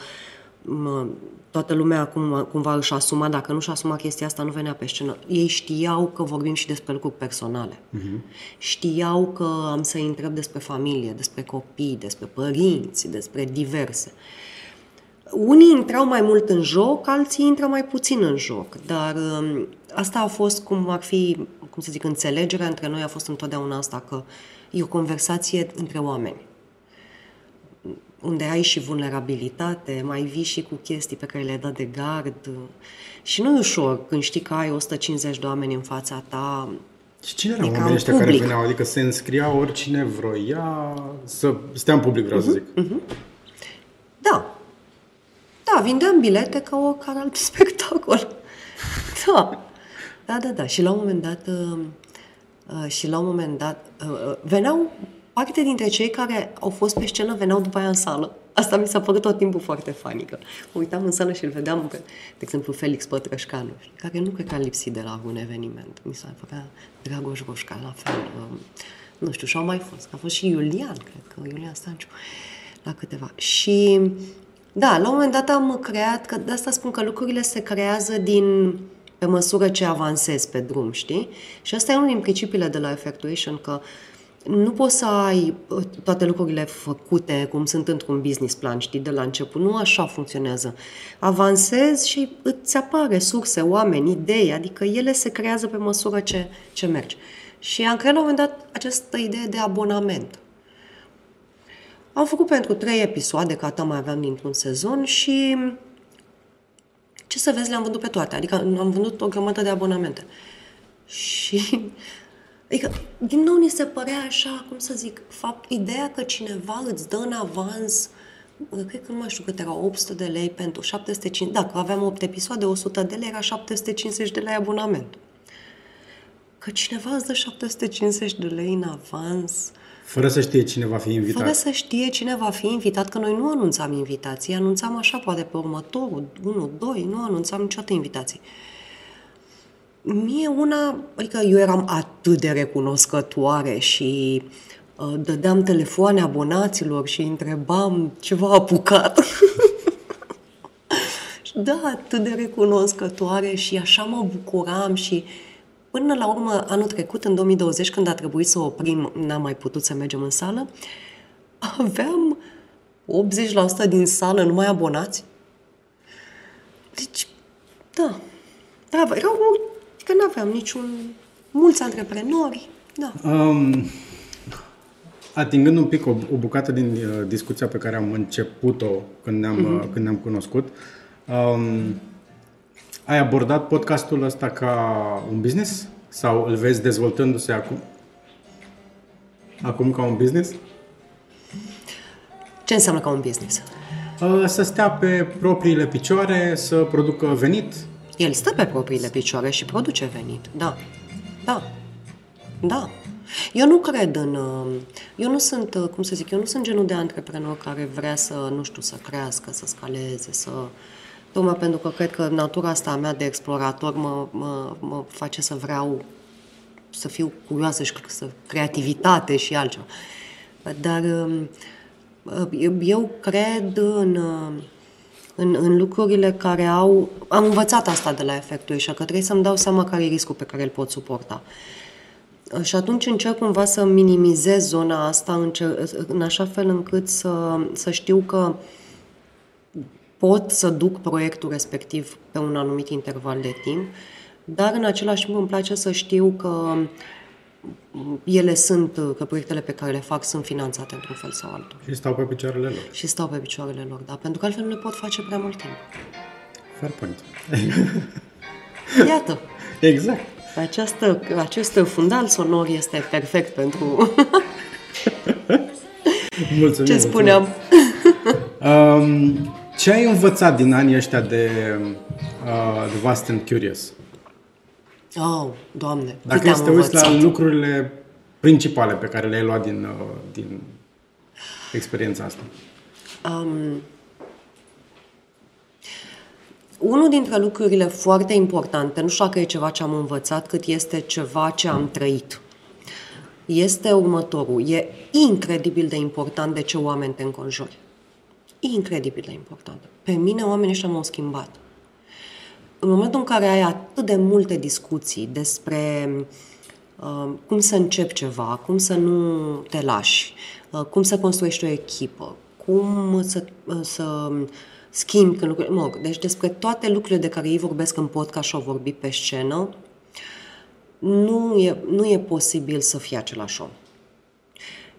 toată lumea acum cumva își asuma, dacă nu și asuma chestia asta, nu venea pe scenă. Ei știau că vorbim și despre lucruri personale. Uh-huh. Știau că am să-i întreb despre familie, despre copii, despre părinți, despre diverse. Unii intrau mai mult în joc, alții intră mai puțin în joc, dar um, asta a fost cum ar fi, cum să zic, înțelegerea între noi a fost întotdeauna asta, că e o conversație între oameni unde ai și vulnerabilitate, mai vii și cu chestii pe care le dă de gard. Și nu e ușor când știi că ai 150 de oameni în fața ta. Și cine erau oamenii ăștia care veneau? Adică se înscria oricine vroia să stea în public, vreau uh-huh, să mhm, zic. Uh-huh. Da. Da, vindeam bilete ca oricare alt *laughs* spectacol. Da. Da, da, da. Și la un moment dat, uh, uh, și la un moment dat, uh, uh, veneau parte dintre cei care au fost pe scenă veneau după aia în sală. Asta mi s-a părut tot timpul foarte fanică. Mă uitam în sală și îl vedeam pe, de exemplu, Felix Pătrășcanu, care nu cred că a lipsit de la un eveniment. Mi s-a făcut Dragoș Roșca, la fel. Um, nu știu, și au mai fost. A fost și Iulian, cred că, Iulian Stanciu, la câteva. Și, da, la un moment dat am creat, că de asta spun că lucrurile se creează din pe măsură ce avansezi pe drum, știi? Și asta e unul din principiile de la Effectuation, că nu poți să ai uh, toate lucrurile făcute cum sunt într-un business plan, știi, de la început. Nu așa funcționează. Avansezi și îți apare surse, oameni, idei, adică ele se creează pe măsură ce, ce mergi. Și am creat la un moment dat această idee de abonament. Am făcut pentru trei episoade, că atât mai aveam dintr-un sezon și ce să vezi, le-am vândut pe toate. Adică am vândut o grămadă de abonamente. *laughs* Și Adică, din nou, ni se părea așa, cum să zic, fapt, ideea că cineva îți dă în avans, cred că nu mai știu cât era, 800 de lei pentru 750, dacă aveam 8 episoade, 100 de lei era 750 de lei abonament. Că cineva îți dă 750 de lei în avans, fără să știe cine va fi invitat. Fără să știe cine va fi invitat, că noi nu anunțam invitații, anunțam așa, poate pe următorul, 1, 2, nu anunțam niciodată invitații. Mie una, adică eu eram atât de recunoscătoare și uh, dădeam telefoane abonaților și întrebam ce v-a apucat. *laughs* da, atât de recunoscătoare și așa mă bucuram și până la urmă, anul trecut, în 2020, când a trebuit să oprim, n-am mai putut să mergem în sală, aveam 80% din sală numai abonați. Deci, da. Da, erau, că nu aveam niciun... Mulți antreprenori, da. Um, atingând un pic o, o bucată din uh, discuția pe care am început-o când ne-am, uh-huh. uh, când ne-am cunoscut, um, ai abordat podcastul ăsta ca un business? Sau îl vezi dezvoltându-se acum? Acum ca un business? Ce înseamnă ca un business? Uh, să stea pe propriile picioare, să producă venit. El stă pe propriile picioare și produce venit, da. Da. Da. Eu nu cred în... Uh, eu nu sunt, uh, cum să zic, eu nu sunt genul de antreprenor care vrea să, nu știu, să crească, să scaleze, să... Tocmai pentru că cred că natura asta a mea de explorator mă, mă, mă face să vreau să fiu curioasă și să creativitate și altceva. Dar um, eu, eu cred în, în, în lucrurile care au... Am învățat asta de la efectul și că trebuie să-mi dau seama care e riscul pe care îl pot suporta. Și atunci încerc cumva să minimizez zona asta în, în așa fel încât să, să știu că pot să duc proiectul respectiv pe un anumit interval de timp, dar în același timp îmi place să știu că ele sunt, că proiectele pe care le fac sunt finanțate într-un fel sau altul. Și stau pe picioarele lor. Și stau pe picioarele lor, da, pentru că altfel nu le pot face prea mult timp. Fair point. *laughs* Iată. Exact. Această, acest fundal sonor este perfect pentru... *laughs* mulțumim, Ce spuneam? *laughs* um, ce ai învățat din anii ăștia de uh, The Vast and Curious? Oh, Doamne, Dacă este uiți la lucrurile principale pe care le-ai luat din, uh, din experiența asta. Um, unul dintre lucrurile foarte importante, nu știu dacă e ceva ce am învățat, cât este ceva ce am trăit, este următorul. E incredibil de important de ce oameni te înconjori. Incredibil de important. Pe mine oamenii ăștia m-au schimbat în momentul în care ai atât de multe discuții despre uh, cum să începi ceva, cum să nu te lași, uh, cum să construiești o echipă, cum să, uh, să schimbi când lucruri, mă, deci despre toate lucrurile de care ei vorbesc în podcast și au vorbit pe scenă, nu e, nu e posibil să fie același om.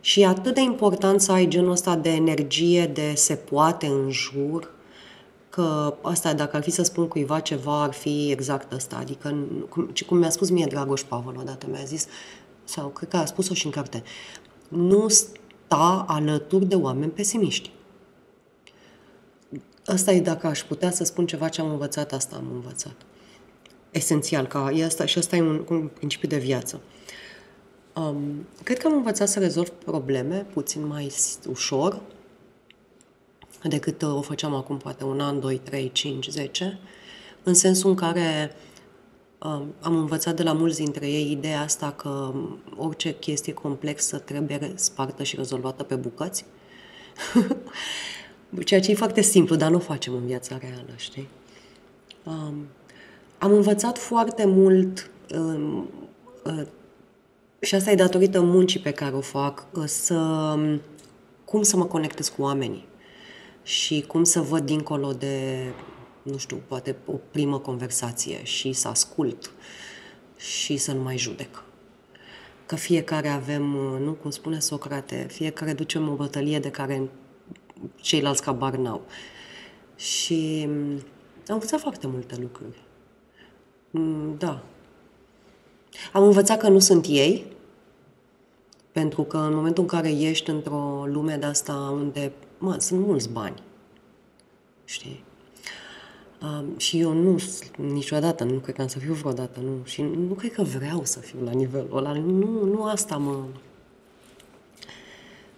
Și e atât de important să ai genul ăsta de energie, de se poate în jur, că asta, dacă ar fi să spun cuiva ceva, ar fi exact asta. Adică, cum, cum mi-a spus mie Dragoș Pavel odată, mi-a zis, sau cred că a spus-o și în carte, nu sta alături de oameni pesimiști. Asta e dacă aș putea să spun ceva ce am învățat, asta am învățat. Esențial, ca e asta, și asta e un, un principiu de viață. Um, cred că am învățat să rezolv probleme puțin mai ușor, decât uh, o făceam acum poate un an, 2, 3, 5, 10, în sensul în care uh, am învățat de la mulți dintre ei ideea asta că orice chestie complexă trebuie spartă și rezolvată pe bucăți. *laughs* Ceea ce e foarte simplu, dar nu o facem în viața reală, știi? Um, am învățat foarte mult um, uh, și asta e datorită muncii pe care o fac, uh, să, um, cum să mă conectez cu oamenii și cum să văd dincolo de, nu știu, poate o primă conversație și să ascult și să nu mai judec. Că fiecare avem, nu cum spune Socrate, fiecare ducem o bătălie de care ceilalți cabar n-au. Și am învățat foarte multe lucruri. Mm, da. Am învățat că nu sunt ei, pentru că în momentul în care ești într-o lume de asta unde mă, sunt mulți bani. Știi? Um, și eu nu, niciodată, nu cred că am să fiu vreodată, nu. Și nu cred că vreau să fiu la nivelul ăla. Nu, nu asta mă...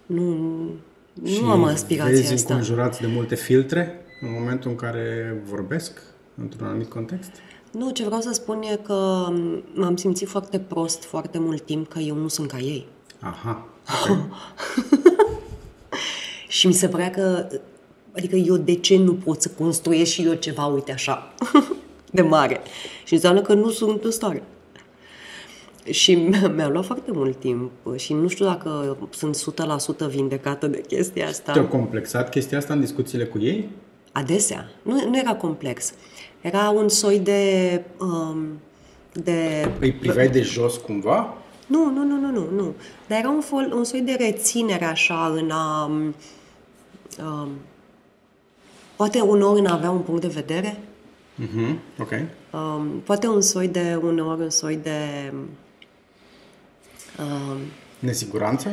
Nu, nu am aspirația vezi asta. înconjurați de multe filtre în momentul în care vorbesc într-un anumit context? Nu, ce vreau să spun e că m-am simțit foarte prost foarte mult timp că eu nu sunt ca ei. Aha. *laughs* Okay. Și mi se părea că, adică eu de ce nu pot să construiesc și eu ceva, uite așa, *laughs* de mare. Și înseamnă că nu sunt în stare. Și *laughs* mi-a luat foarte mult timp și nu știu dacă sunt 100% vindecată de chestia asta. Te-a complexat chestia asta în discuțiile cu ei? Adesea. Nu, nu era complex. Era un soi de... Um, de... Îi priveai de jos cumva? Nu, nu, nu, nu, nu, nu. Dar era un, fol, un soi de reținere așa în a... Um, poate unor în a avea un punct de vedere. Mm-hmm. Ok. Um, poate un soi de, uneori un soi de... Um, Nesiguranță?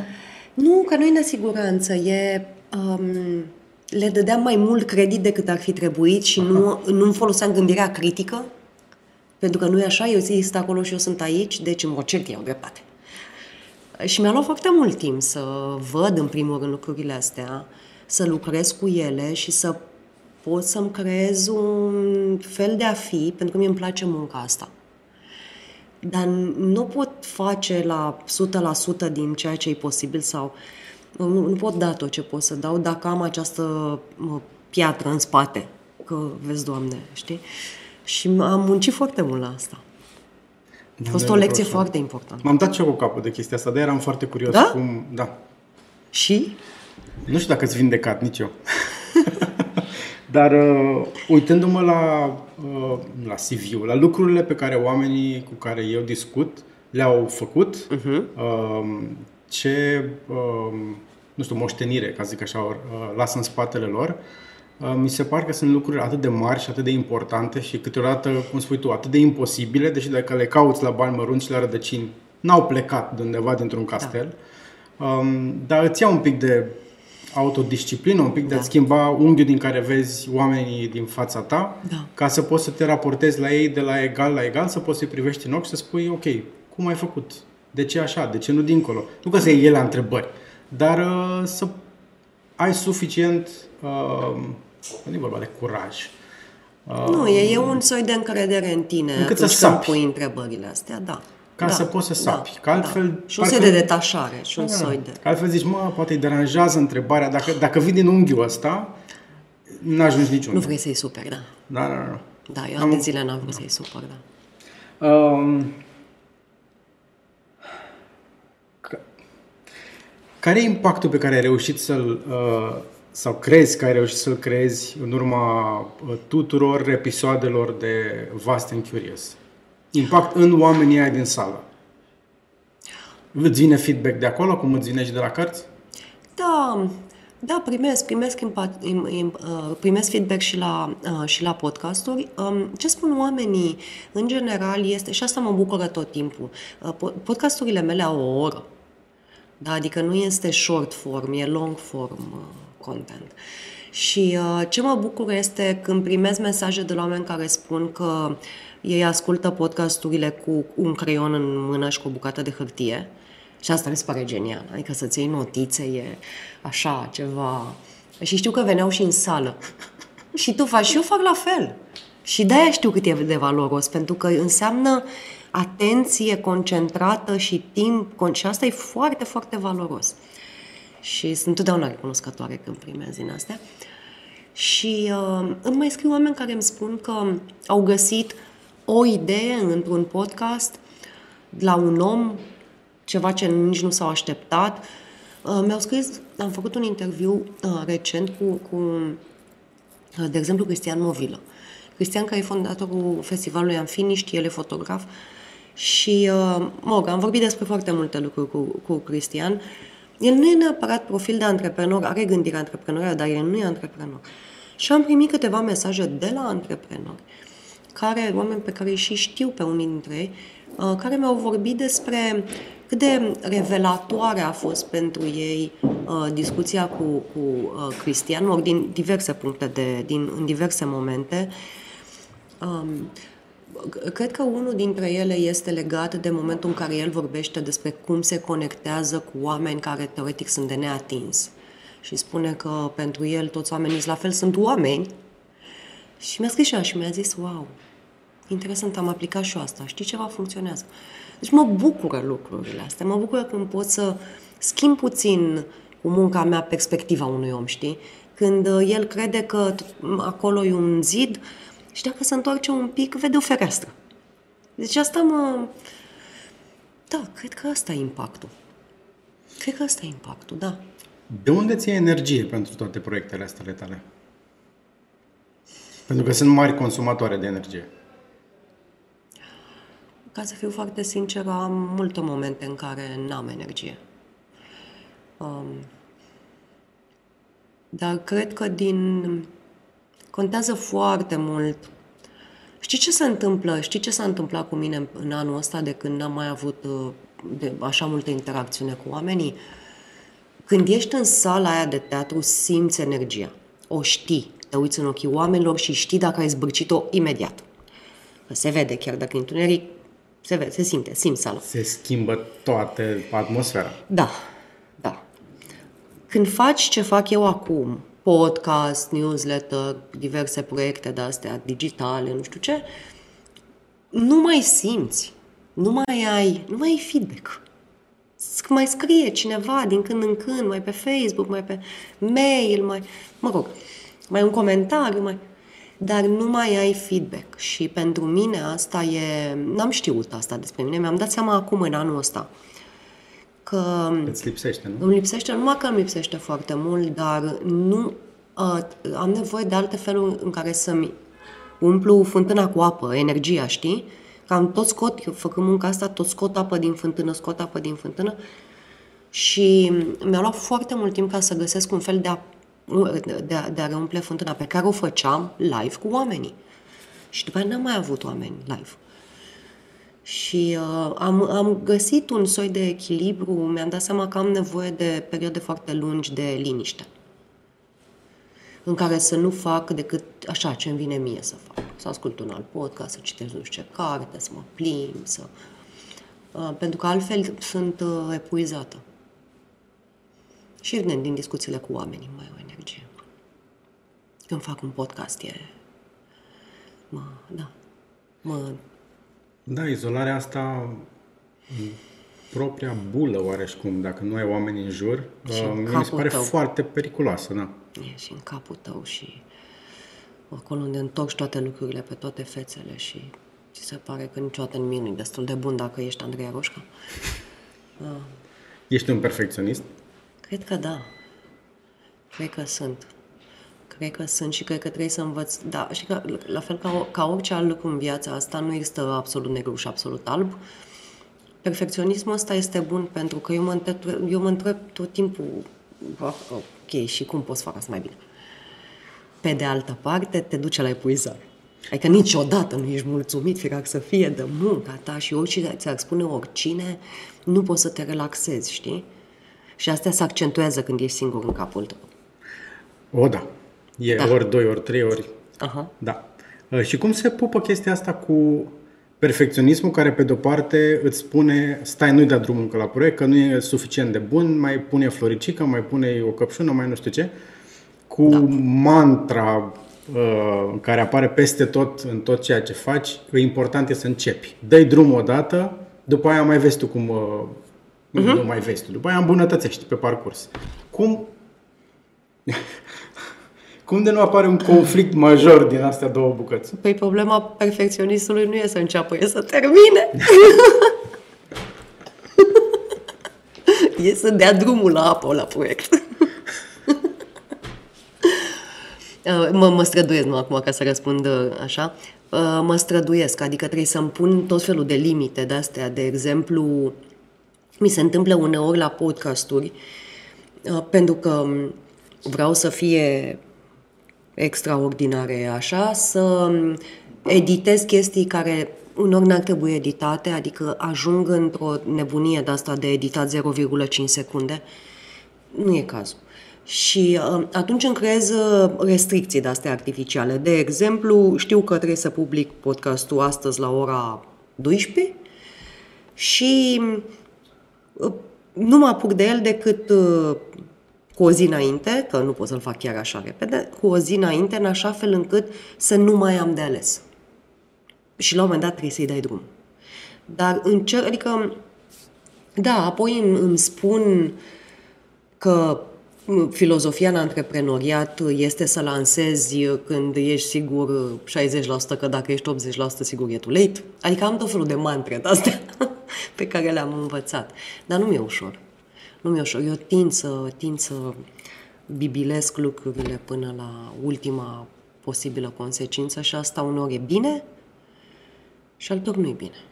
Nu, că nu e nesiguranță, e... Um, le dădeam mai mult credit decât ar fi trebuit și nu, nu foloseam gândirea critică, pentru că nu e așa, eu zic acolo și eu sunt aici, deci mă cer că iau dreptate. Și mi-a luat foarte mult timp să văd în primul rând lucrurile astea, să lucrez cu ele și să pot să-mi creez un fel de a fi, pentru că mie îmi place munca asta. Dar nu pot face la 100% din ceea ce e posibil sau nu, nu pot da tot ce pot să dau dacă am această piatră în spate. Că, vezi, Doamne, știi? Și am muncit foarte mult la asta. A fost o lecție foarte importantă. M-am dat și eu cu capul de chestia asta, dar eram foarte curios da? cum... Da. Și? Nu știu dacă ți vindecat, nici eu. *laughs* Dar uh, uitându-mă la, uh, la CV-ul, la lucrurile pe care oamenii cu care eu discut le-au făcut, uh-huh. uh, ce, uh, nu știu, moștenire, ca zic așa, uh, lasă în spatele lor, uh, mi se pare că sunt lucruri atât de mari și atât de importante și câteodată, cum spui tu, atât de imposibile, deși dacă le cauți la bani mărunți și la rădăcini, n-au plecat de undeva dintr-un castel, da. um, dar îți ia un pic de autodisciplină, un pic de da. a schimba unghiul din care vezi oamenii din fața ta, da. ca să poți să te raportezi la ei de la egal la egal, să poți să-i privești în ochi și să spui, ok, cum ai făcut? De ce așa? De ce nu dincolo? Nu că să iei la întrebări, dar uh, să ai suficient, uh, nu e vorba de curaj, uh, nu, e, e un soi de încredere în tine încât să când pui întrebările astea, da ca da, să poți să sapi. Da, că altfel, da. Și un soi de detașare și un da, soi de... Că altfel zici, mă, poate îi deranjează întrebarea. Dacă, dacă vii din unghiul ăsta, n-ajungi niciun. Nu vrei să-i superi, da. Da, da, da. Da, eu am de zile n-am vrut da. să-i supăr, da. Um, care e impactul pe care ai reușit să-l, uh, sau crezi că ai reușit să-l creezi în urma uh, tuturor episoadelor de Vast and Curious? Impact în oamenii aia din sală. Îți vine feedback de acolo, cum îți vine și de la cărți? Da, da, primesc, primesc, impact, im, im, uh, primesc feedback și la, uh, și la podcasturi. Um, ce spun oamenii, în general, este, și asta mă bucură tot timpul, uh, podcasturile mele au o oră. Da, adică nu este short form, e long form content. Și ce mă bucură este când primesc mesaje de la oameni care spun că uh, ei ascultă podcasturile cu un creion în mână și cu o bucată de hârtie și asta mi se pare genial. Adică să-ți iei notițe e așa, ceva... Și știu că veneau și în sală. *laughs* și tu faci și eu fac la fel. Și de-aia știu cât e de valoros, pentru că înseamnă atenție concentrată și timp, și asta e foarte, foarte valoros. Și sunt întotdeauna recunoscătoare când primez din astea. Și uh, îmi mai scriu oameni care îmi spun că au găsit o idee într-un podcast la un om, ceva ce nici nu s-au așteptat. Uh, mi-au scris, am făcut un interviu uh, recent cu, cu uh, de exemplu, Cristian Movilă. Cristian, care e fondatorul festivalului Amfiniști, el e fotograf și, mă rog, am vorbit despre foarte multe lucruri cu, cu Cristian. El nu e neapărat profil de antreprenor, are gândire antreprenorială, dar el nu e antreprenor. Și am primit câteva mesaje de la antreprenori care, oameni pe care și știu pe unii dintre ei, uh, care mi-au vorbit despre cât de revelatoare a fost pentru ei uh, discuția cu, cu uh, Cristian, ori din diverse puncte, de, din, în diverse momente. Um, cred că unul dintre ele este legat de momentul în care el vorbește despre cum se conectează cu oameni care teoretic sunt de neatins. Și spune că pentru el toți oamenii la fel sunt oameni. Și mi-a scris și și mi-a zis, wow, interesant, am aplicat și eu asta. Știi ceva? Funcționează. Deci mă bucură lucrurile astea. Mă bucură când pot să schimb puțin cu munca mea perspectiva unui om, știi? Când uh, el crede că acolo e un zid și dacă se întoarce un pic, vede o fereastră. Deci asta mă... da, cred că asta e impactul. Cred că asta e impactul, da. De unde ți energie pentru toate proiectele astea ale tale? Pentru că sunt mari consumatoare de energie. Ca să fiu foarte sinceră, am multe momente în care n-am energie. Um, dar cred că din... Contează foarte mult. Știi ce se întâmplă? Știi ce s-a întâmplat cu mine în anul ăsta de când n-am mai avut uh, de așa multă interacțiune cu oamenii? Când ești în sala aia de teatru, simți energia. O știi. Te uiți în ochii oamenilor și știi dacă ai zbârcit-o imediat. Că se vede chiar dacă întuneric, se vede, se simte, simți sala. Se schimbă toată atmosfera. Da, da. Când faci ce fac eu acum, podcast, newsletter, diverse proiecte de astea digitale, nu știu ce, nu mai simți, nu mai ai, nu mai ai feedback. Mai scrie cineva din când în când, mai pe Facebook, mai pe mail, mai, mă rog, mai un comentariu, mai dar nu mai ai feedback. Și pentru mine asta e... N-am știut asta despre mine, mi-am dat seama acum în anul ăsta că... Îți lipsește, nu? Îmi lipsește, numai că îmi lipsește foarte mult, dar nu... Uh, am nevoie de alte feluri în care să-mi umplu fântâna cu apă, energia, știi? Cam tot scot, făcând munca asta, tot scot apă din fântână, scot apă din fântână și mi-a luat foarte mult timp ca să găsesc un fel de a de, a, de a reumple fântâna pe care o făceam live cu oamenii. Și după aceea n-am mai avut oameni live. Și uh, am, am găsit un soi de echilibru, mi-am dat seama că am nevoie de perioade foarte lungi de liniște. În care să nu fac decât așa ce îmi vine mie să fac. Să ascult un alt podcast, să citesc nu știu ce carte, să mă plimb, să... Uh, pentru că altfel sunt uh, epuizată. Și evident, din discuțiile cu oamenii mai o energie. Când fac un podcast, e... Mă, da, mă... Da, izolarea asta propria bulă oareșcum, dacă nu ai oameni în jur, uh, mi se pare tău. foarte periculoasă, da. E și în capul tău și acolo unde întorci toate lucrurile pe toate fețele și ți se pare că niciodată nimic nu e destul de bun dacă ești Andreea Roșca. Uh. Ești un perfecționist? Cred că da. Cred că sunt. Cred că sunt și cred că trebuie să învăț. Da, și că, la fel ca, ca orice alt lucru în viața asta, nu există absolut negru și absolut alb. Perfecționismul ăsta este bun pentru că eu mă întreb, eu mă întreb tot timpul, ok, și cum poți fac asta mai bine? Pe de altă parte, te duce la epuizare. Adică niciodată nu ești mulțumit, fiecare să fie de munca ta și oricine ți-ar spune oricine, nu poți să te relaxezi, știi? Și astea se accentuează când ești singur în capul tău. O, da. E da. ori doi, ori trei, ori... Aha. Da. Uh, și cum se pupă chestia asta cu perfecționismul care pe de-o parte îți spune stai, nu-i da drumul încă la proiect, că nu e suficient de bun, mai pune floricică, mai pune o căpșună, mai nu știu ce, cu da. mantra uh, care apare peste tot în tot ceea ce faci, important e să începi. Dă-i drumul odată, după aia mai vezi tu cum uh, uh-huh. nu mai vezi tu. După aia îmbunătățești pe parcurs. Cum... Cum de nu apare un conflict major din astea două bucăți? Păi problema perfecționistului nu e să înceapă, e să termine. *laughs* e să dea drumul la apă la proiect. *laughs* mă, mă străduiesc, nu acum, ca să răspund uh, așa, uh, mă străduiesc, adică trebuie să-mi pun tot felul de limite de astea, de exemplu, mi se întâmplă uneori la podcasturi, uh, pentru că um, vreau să fie extraordinare așa, să um, editez chestii care uneori n-ar trebui editate, adică ajung într-o nebunie de asta de editat 0,5 secunde. Nu e cazul. Și uh, atunci îmi creez uh, restricții de astea artificiale. De exemplu, știu că trebuie să public podcastul astăzi la ora 12 și nu mă apuc de el decât uh, cu o zi înainte, că nu pot să-l fac chiar așa repede, cu o zi înainte, în așa fel încât să nu mai am de ales. Și la un moment dat trebuie să-i dai drum. Dar încerc, adică, da, apoi îmi, îmi spun că filozofia în antreprenoriat este să lansezi când ești sigur 60%, că dacă ești 80% sigur e too late. Adică am tot felul de mantre de astea. *laughs* pe care le-am învățat. Dar nu mi-e ușor. Nu mi-e ușor. Eu tind să, tind să bibilesc lucrurile până la ultima posibilă consecință și asta uneori e bine și altor nu e bine.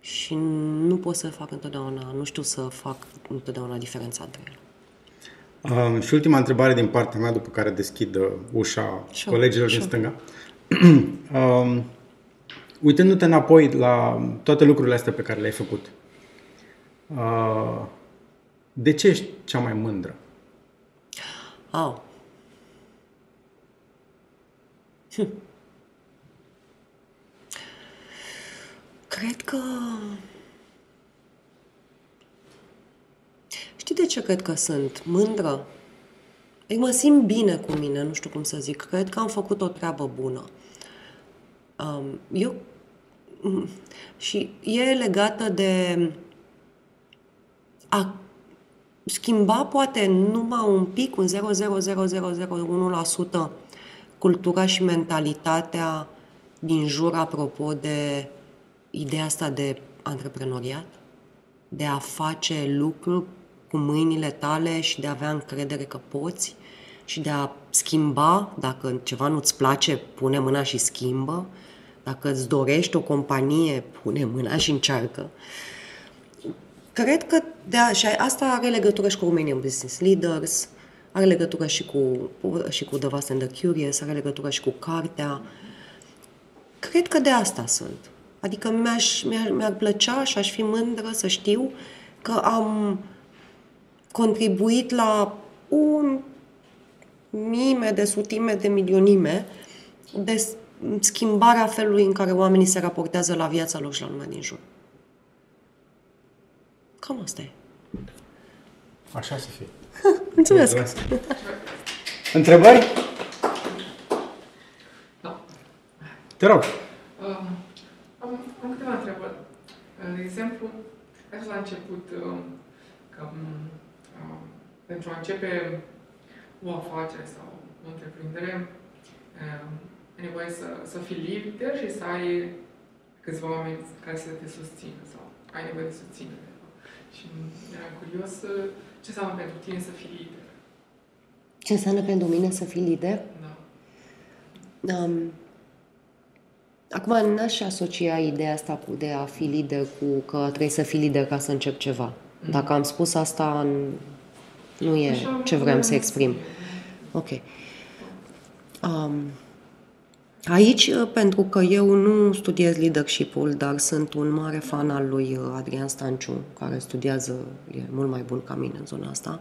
Și nu pot să fac întotdeauna, nu știu să fac întotdeauna diferența între ele. Um, și ultima întrebare din partea mea, după care deschid uh, ușa sure, colegilor sure. din stânga. *clears throat* um, uitându-te înapoi la toate lucrurile astea pe care le-ai făcut, uh, de ce ești cea mai mândră? Oh. Hm. Cred că... Știi de ce cred că sunt mândră? Ei, mă simt bine cu mine, nu știu cum să zic. Cred că am făcut o treabă bună. Um, eu... Și e legată de a schimba poate numai un pic, un 0,00001% cultura și mentalitatea din jur apropo de ideea asta de antreprenoriat, de a face lucruri cu mâinile tale și de a avea încredere că poți și de a schimba, dacă ceva nu-ți place, pune mâna și schimbă, dacă îți dorești o companie, pune mâna și încearcă. Cred că de a, și asta are legătură și cu Romanian Business Leaders, are legătură și cu, și cu The Vast and the Curious, are legătură și cu cartea. Cred că de asta sunt. Adică mi-aș, mi-ar, mi-ar plăcea și aș fi mândră să știu că am contribuit la un mime de sutime de milionime de schimbarea felului în care oamenii se raportează la viața lor și la lumea din jur. Cam asta e. Așa să fie. *laughs* Mulțumesc. Întrebări? Da. Te rog. Um, am, am câteva întrebări. De exemplu, ca la început, um, că um, pentru a începe o afacere sau o întreprindere, um, e nevoie să, să fii lider și să ai câțiva oameni care să te susțină sau ai nevoie de susținere. Și eram curios ce înseamnă pentru tine să fii lider. Ce înseamnă pentru mine să fii lider? Da. Um, acum n-aș asocia ideea asta cu de a fi lider cu că trebuie să fii lider ca să încep ceva. Mm. Dacă am spus asta, nu e Așa, ce vreau să exprim. Ok. Um, Aici, uh, pentru că eu nu studiez leadership-ul, dar sunt un mare fan al lui uh, Adrian Stanciu, care studiază, e mult mai bun ca mine în zona asta,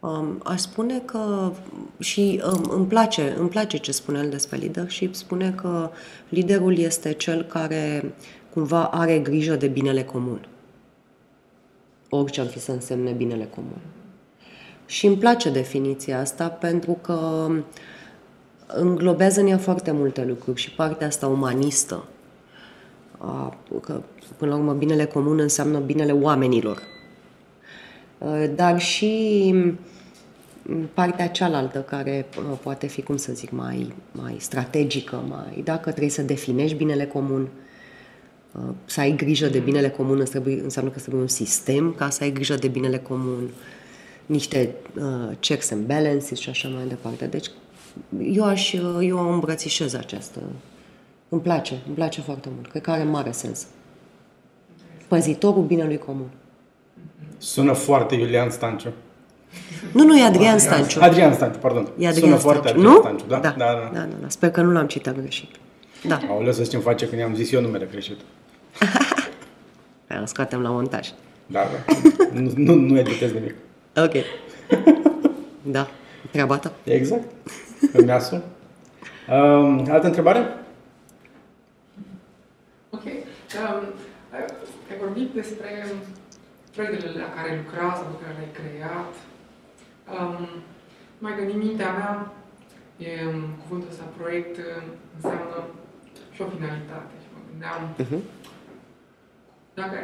um, aș spune că, și um, îmi, place, îmi place ce spune el despre leadership, spune că liderul este cel care cumva are grijă de binele comun. Orice ar fi să însemne binele comun. Și îmi place definiția asta pentru că uh, înglobează în ea foarte multe lucruri și partea asta umanistă, că până la urmă binele comun înseamnă binele oamenilor, dar și partea cealaltă care poate fi, cum să zic, mai, mai strategică, mai, dacă trebuie să definești binele comun, să ai grijă de binele comun înseamnă că trebuie un sistem ca să ai grijă de binele comun, niște uh, checks and balances și așa mai departe. Deci eu, aș, eu îmbrățișez această... Îmi place, îmi place foarte mult. Cred că are mare sens. Păzitorul binelui comun. Sună foarte Iulian Stanciu. Nu, nu, e Adrian Stanciu. Adrian Stanciu, pardon. E Adrian Sună Stanciu. foarte Adrian nu? Stanciu, da. Da, da, da. da, da, da. Sper că nu l-am citat greșit. Da. Aoleu, să știm face când i-am zis eu numele greșit. *laughs* Aia scoatem la montaj. Da, da. nu, nu, nu editez nimic. Ok. da, treaba ta. Exact. Îmi asum. Um, altă întrebare? Ok. Um, ai vorbit despre proiectele la care lucrați, pe care le-ai creat. Um, mai gândit mintea mea, e, um, cuvântul ăsta proiect um, înseamnă și o finalitate. Și mă gândeam, uh-huh. dacă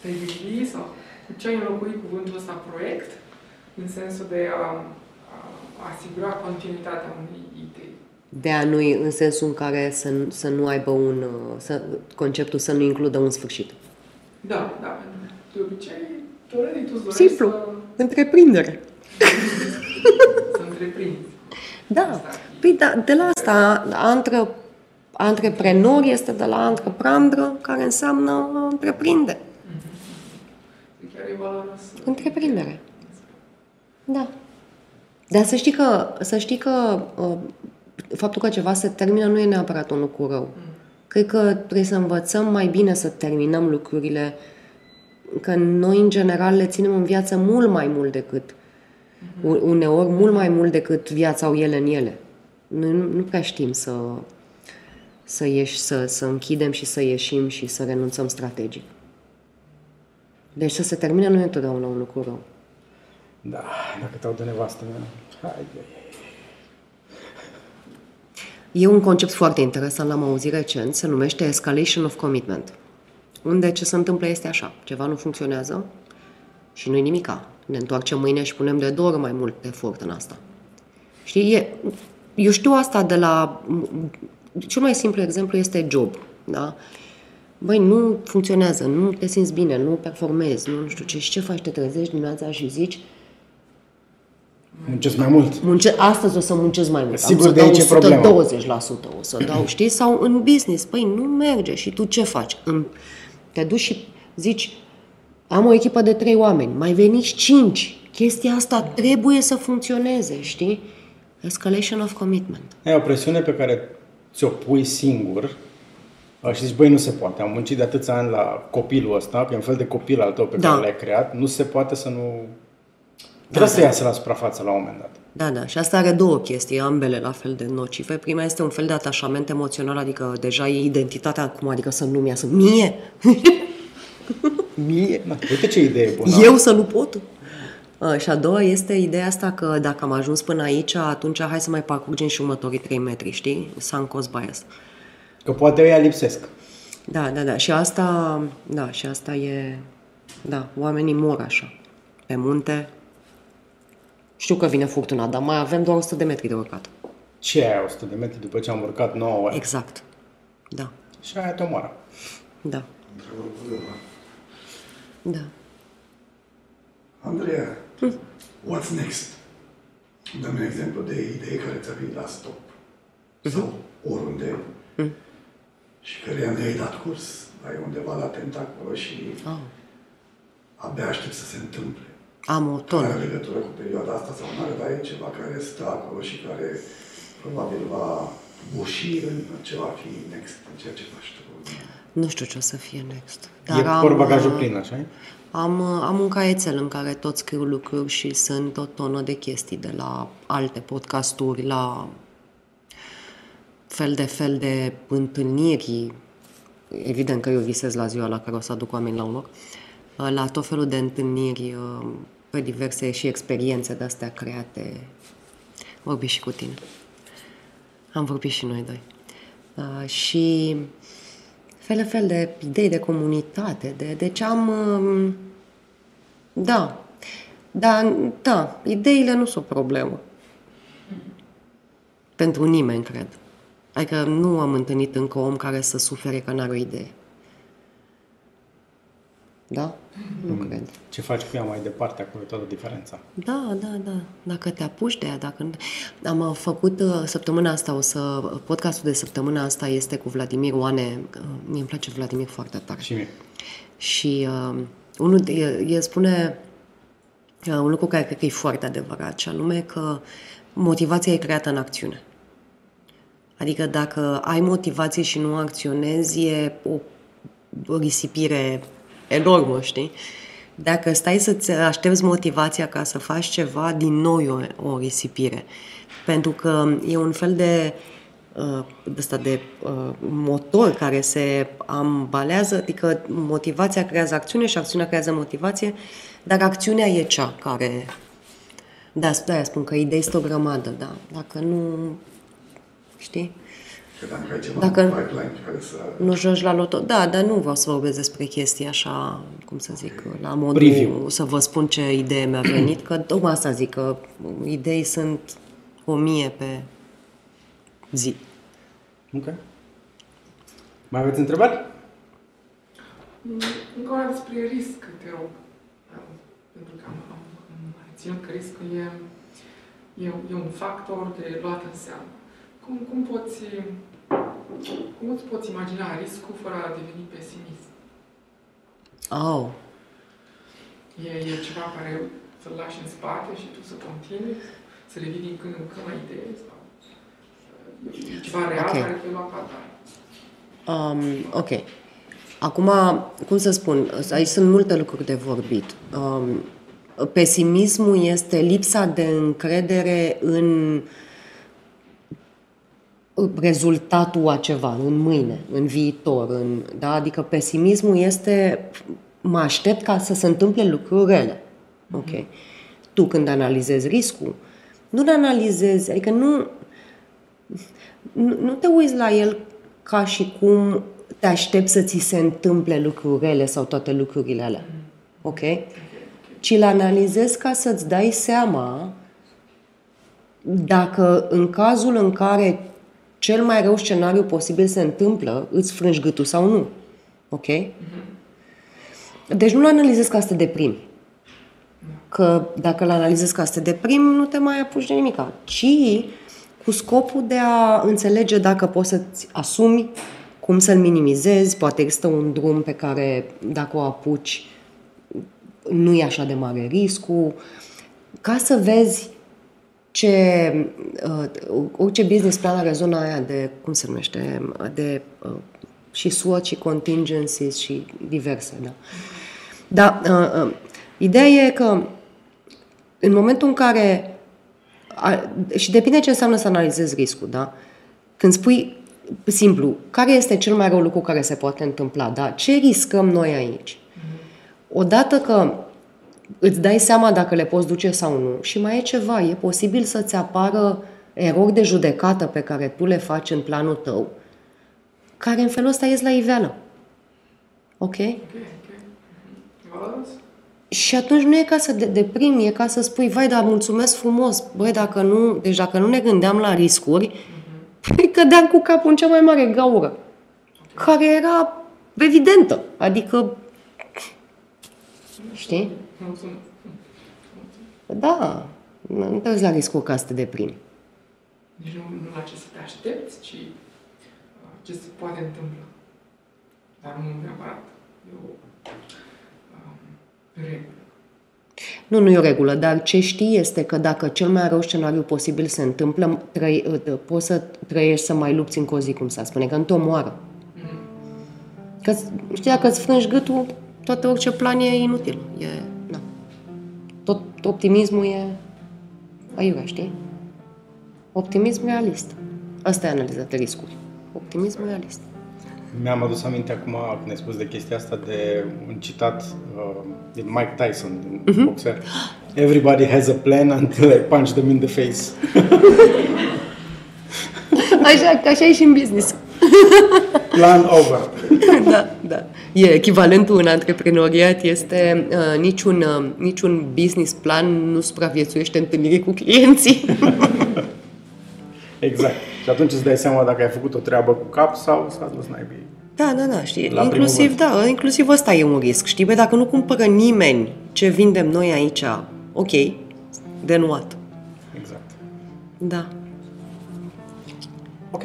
te-ai gândit sau cu ce ai înlocuit cuvântul ăsta proiect, în sensul de a asigura continuitatea unei idei. De a nu, în sensul în care să, să nu aibă un, să, conceptul să nu includă un sfârșit. Da, da, pentru că de obicei, teoretic, tu îți dorești Simplu. să, Întreprindere. *laughs* să întreprinzi. Da. Asta ar fi. Păi da, de la asta, antre, antreprenor este de la antreprandră, care înseamnă întreprinde. Chiar e valoros. Întreprindere. Da. Dar să știi că, să știi că uh, faptul că ceva se termină nu e neapărat un lucru rău. Cred că trebuie să învățăm mai bine să terminăm lucrurile, că noi, în general, le ținem în viață mult mai mult decât, u- uneori, mult mai mult decât viața au ele în ele. Noi nu, nu prea știm să, să, ieși, să, să închidem și să ieșim și să renunțăm strategic. Deci să se termine nu e întotdeauna un lucru rău. Da, dacă te de nevastă mea. Hai, hai, hai. E un concept foarte interesant, l-am auzit recent, se numește Escalation of Commitment. Unde ce se întâmplă este așa, ceva nu funcționează și nu-i nimica. Ne întoarcem mâine și punem de două ori mai mult efort în asta. Știi, e, eu știu asta de la... Cel mai simplu exemplu este job, da? Băi, nu funcționează, nu te simți bine, nu performezi, nu, nu știu ce. Și ce faci? Te trezești dimineața și zici, Muncesc mai mult. Munce, astăzi o să muncesc mai mult. Sigur, Am să de aici e dau problema. 120%, o să dau, știi? Sau în business, păi nu merge. Și tu ce faci? În, te duci și zici, am o echipă de trei oameni, mai veniți cinci. Chestia asta trebuie să funcționeze, știi? Escalation of commitment. E o presiune pe care ți-o pui singur uh, și zici, băi, nu se poate. Am muncit de atâția ani la copilul ăsta, că e un fel de copil al tău pe Da. care l-ai creat. Nu se poate să nu... Trebuie să iasă la suprafață la un moment dat. Da, da. Și asta are două chestii, ambele la fel de nocive. Prima este un fel de atașament emoțional, adică deja e identitatea acum, adică să nu-mi iasă mie. *laughs* mie. Da, uite ce idee bună. Eu să nu pot? A, și a doua este ideea asta că dacă am ajuns până aici, atunci hai să mai parcurgem și următorii 3 metri, știi? Sunk cost bias. Că poate ăia lipsesc. Da, da, da. Și asta, da, și asta e, da, oamenii mor așa, pe munte. Știu că vine furtuna, dar mai avem doar 100 de metri de urcat. Ce ai 100 de metri după ce am urcat 9 ore? Exact. Da, Și aia te omoară. da, Întrebări cu Leva. da. Andreea, what's next? Dăm un exemplu de idee care ți-a venit la stop. Sau oriunde. Și care ne-ai dat curs. Ai undeva latent acolo și Oh. abia aștept să se întâmple. Am o Nu tonă. are legătură cu perioada asta sau nu are, dar e ceva care stă acolo și care probabil va buși în ce va fi next, în ceea ce faci tu. Nu știu ce o să fie next. e portbagajul plin, așa Am, uh, am un caietel în care tot scriu lucruri și sunt o tonă de chestii de la alte podcasturi, la fel de fel de întâlniri. Evident că eu visez la ziua la care o să aduc oameni la un loc. Uh, La tot felul de întâlniri uh, pe diverse și experiențe de astea create. Vorbi și cu tine. Am vorbit și noi doi. Uh, și fel fel de idei de comunitate, de, de ce am... um, Da. Da, da, ideile nu sunt o problemă. Pentru nimeni, cred. Adică nu am întâlnit încă om care să sufere că n-are o idee. Da? Nu cred. Ce faci cu ea mai departe, acolo e toată diferența. Da, da, da. Dacă te apuci de ea, dacă... nu- Am uh, făcut uh, săptămâna asta, o să... Podcastul de săptămâna asta este cu Vladimir Oane. Uh, Mie îmi place Vladimir foarte tare. Și mie. Și uh, unul, de- el, el spune uh, un lucru care cred că e foarte adevărat, și anume că motivația e creată în acțiune. Adică dacă ai motivație și nu acționezi, e o risipire enormă, știi? Dacă stai să-ți aștepți motivația ca să faci ceva, din nou e o, o risipire. Pentru că e un fel de uh, de, ăsta de uh, motor care se ambalează, adică motivația creează acțiune și acțiunea creează motivație, dar acțiunea e cea care... Da, de spun că idei este o grămadă, da. Dacă nu... Știi? Că dacă ai ceva Dacă- în pipeline care să... Nu joci la loto. Da, dar nu vreau să vorbesc despre chestii așa, cum să zic, la modul Preview. să vă spun ce idee mi-a venit, că tocmai asta zic, că idei sunt o mie pe zi. Ok. Mai aveți întrebări? Încă o dată despre risc, te rog. Pentru că am, am, am ținut că riscul e, e, e un factor de luat în seamă. Cum, cum poți, cum îți poți imagina riscul fără a deveni pesimist? Oh. E, e ceva care să-l lași în spate și tu să continui, să le vii din când în când la idei? Sau e ceva real okay. care te lua ca Um, ok. Acum, cum să spun, aici sunt multe lucruri de vorbit. Um, pesimismul este lipsa de încredere în rezultatul a ceva, în mâine, în viitor. În, da? Adică pesimismul este mă aștept ca să se întâmple lucruri rele. Ok. Tu când analizezi riscul, nu analizezi, adică nu, nu, nu te uiți la el ca și cum te aștepți să ți se întâmple lucruri rele sau toate lucrurile alea. Ok? Ci le analizezi ca să-ți dai seama dacă în cazul în care cel mai rău scenariu posibil se întâmplă, îți frângi gâtul sau nu. Ok? Deci nu-l analizezi ca să te deprimi. Că dacă l analizezi ca să te deprimi, nu te mai apuci de nimic. Ci cu scopul de a înțelege dacă poți să-ți asumi, cum să-l minimizezi, poate există un drum pe care, dacă o apuci, nu e așa de mare riscul, ca să vezi ce, uh, orice business plan are zona aia de, cum se numește, de uh, și SWOT și contingencies și diverse, da. Dar uh, uh, ideea e că în momentul în care a, și depinde ce înseamnă să analizezi riscul, da? Când spui simplu, care este cel mai rău lucru care se poate întâmpla, da? Ce riscăm noi aici? Odată că îți dai seama dacă le poți duce sau nu și mai e ceva, e posibil să-ți apară erori de judecată pe care tu le faci în planul tău, care în felul ăsta ies la iveală. Ok? Și atunci nu e ca să de deprimi, e ca să spui, vai, dar mulțumesc frumos. Băi, dacă nu, deci dacă nu ne gândeam la riscuri, *laughs* uh-huh. păi cădeam cu capul în cea mai mare gaură, care era evidentă. Adică, știi? Da, nu te uiți la riscuri ca să te deprimi. Nici nu, nu la ce să te aștepți, ci uh, ce se poate întâmpla. Dar nu neapărat. Eu nu, nu e o regulă, dar ce știi este că dacă cel mai rău scenariu posibil se întâmplă, trăi, ă, poți să trăiești să mai lupți încă o zi, cum s-a spune, că nu te omoară. Că, știi, dacă îți frângi gâtul, toată orice plan e inutil. E, na. Tot optimismul e aiurea, știi? Optimism realist. Asta e analizat riscuri. Optimism realist. Mi-am adus aminte acum, când ai spus de chestia asta, de un citat uh, din Mike Tyson, din uh-huh. boxer. Everybody has a plan until I punch them in the face. *laughs* așa, așa e și în business. *laughs* Plan over. da, da. E echivalentul în antreprenoriat este uh, niciun, uh, niciun business plan nu supraviețuiește întâlnirii cu clienții. *laughs* exact. Și atunci îți dai seama dacă ai făcut o treabă cu cap sau s-a dus naibii. Da, da, da, știi, La inclusiv, da, inclusiv ăsta e un risc, știi, bă, dacă nu cumpără nimeni ce vindem noi aici, ok, then what? Exact. Da. Ok.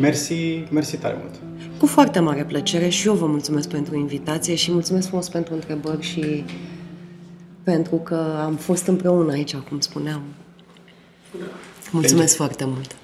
Mersi, mersi tare mult. Cu foarte mare plăcere și eu vă mulțumesc pentru invitație și mulțumesc frumos pentru întrebări și pentru că am fost împreună aici, cum spuneam. Mulțumesc foarte mult!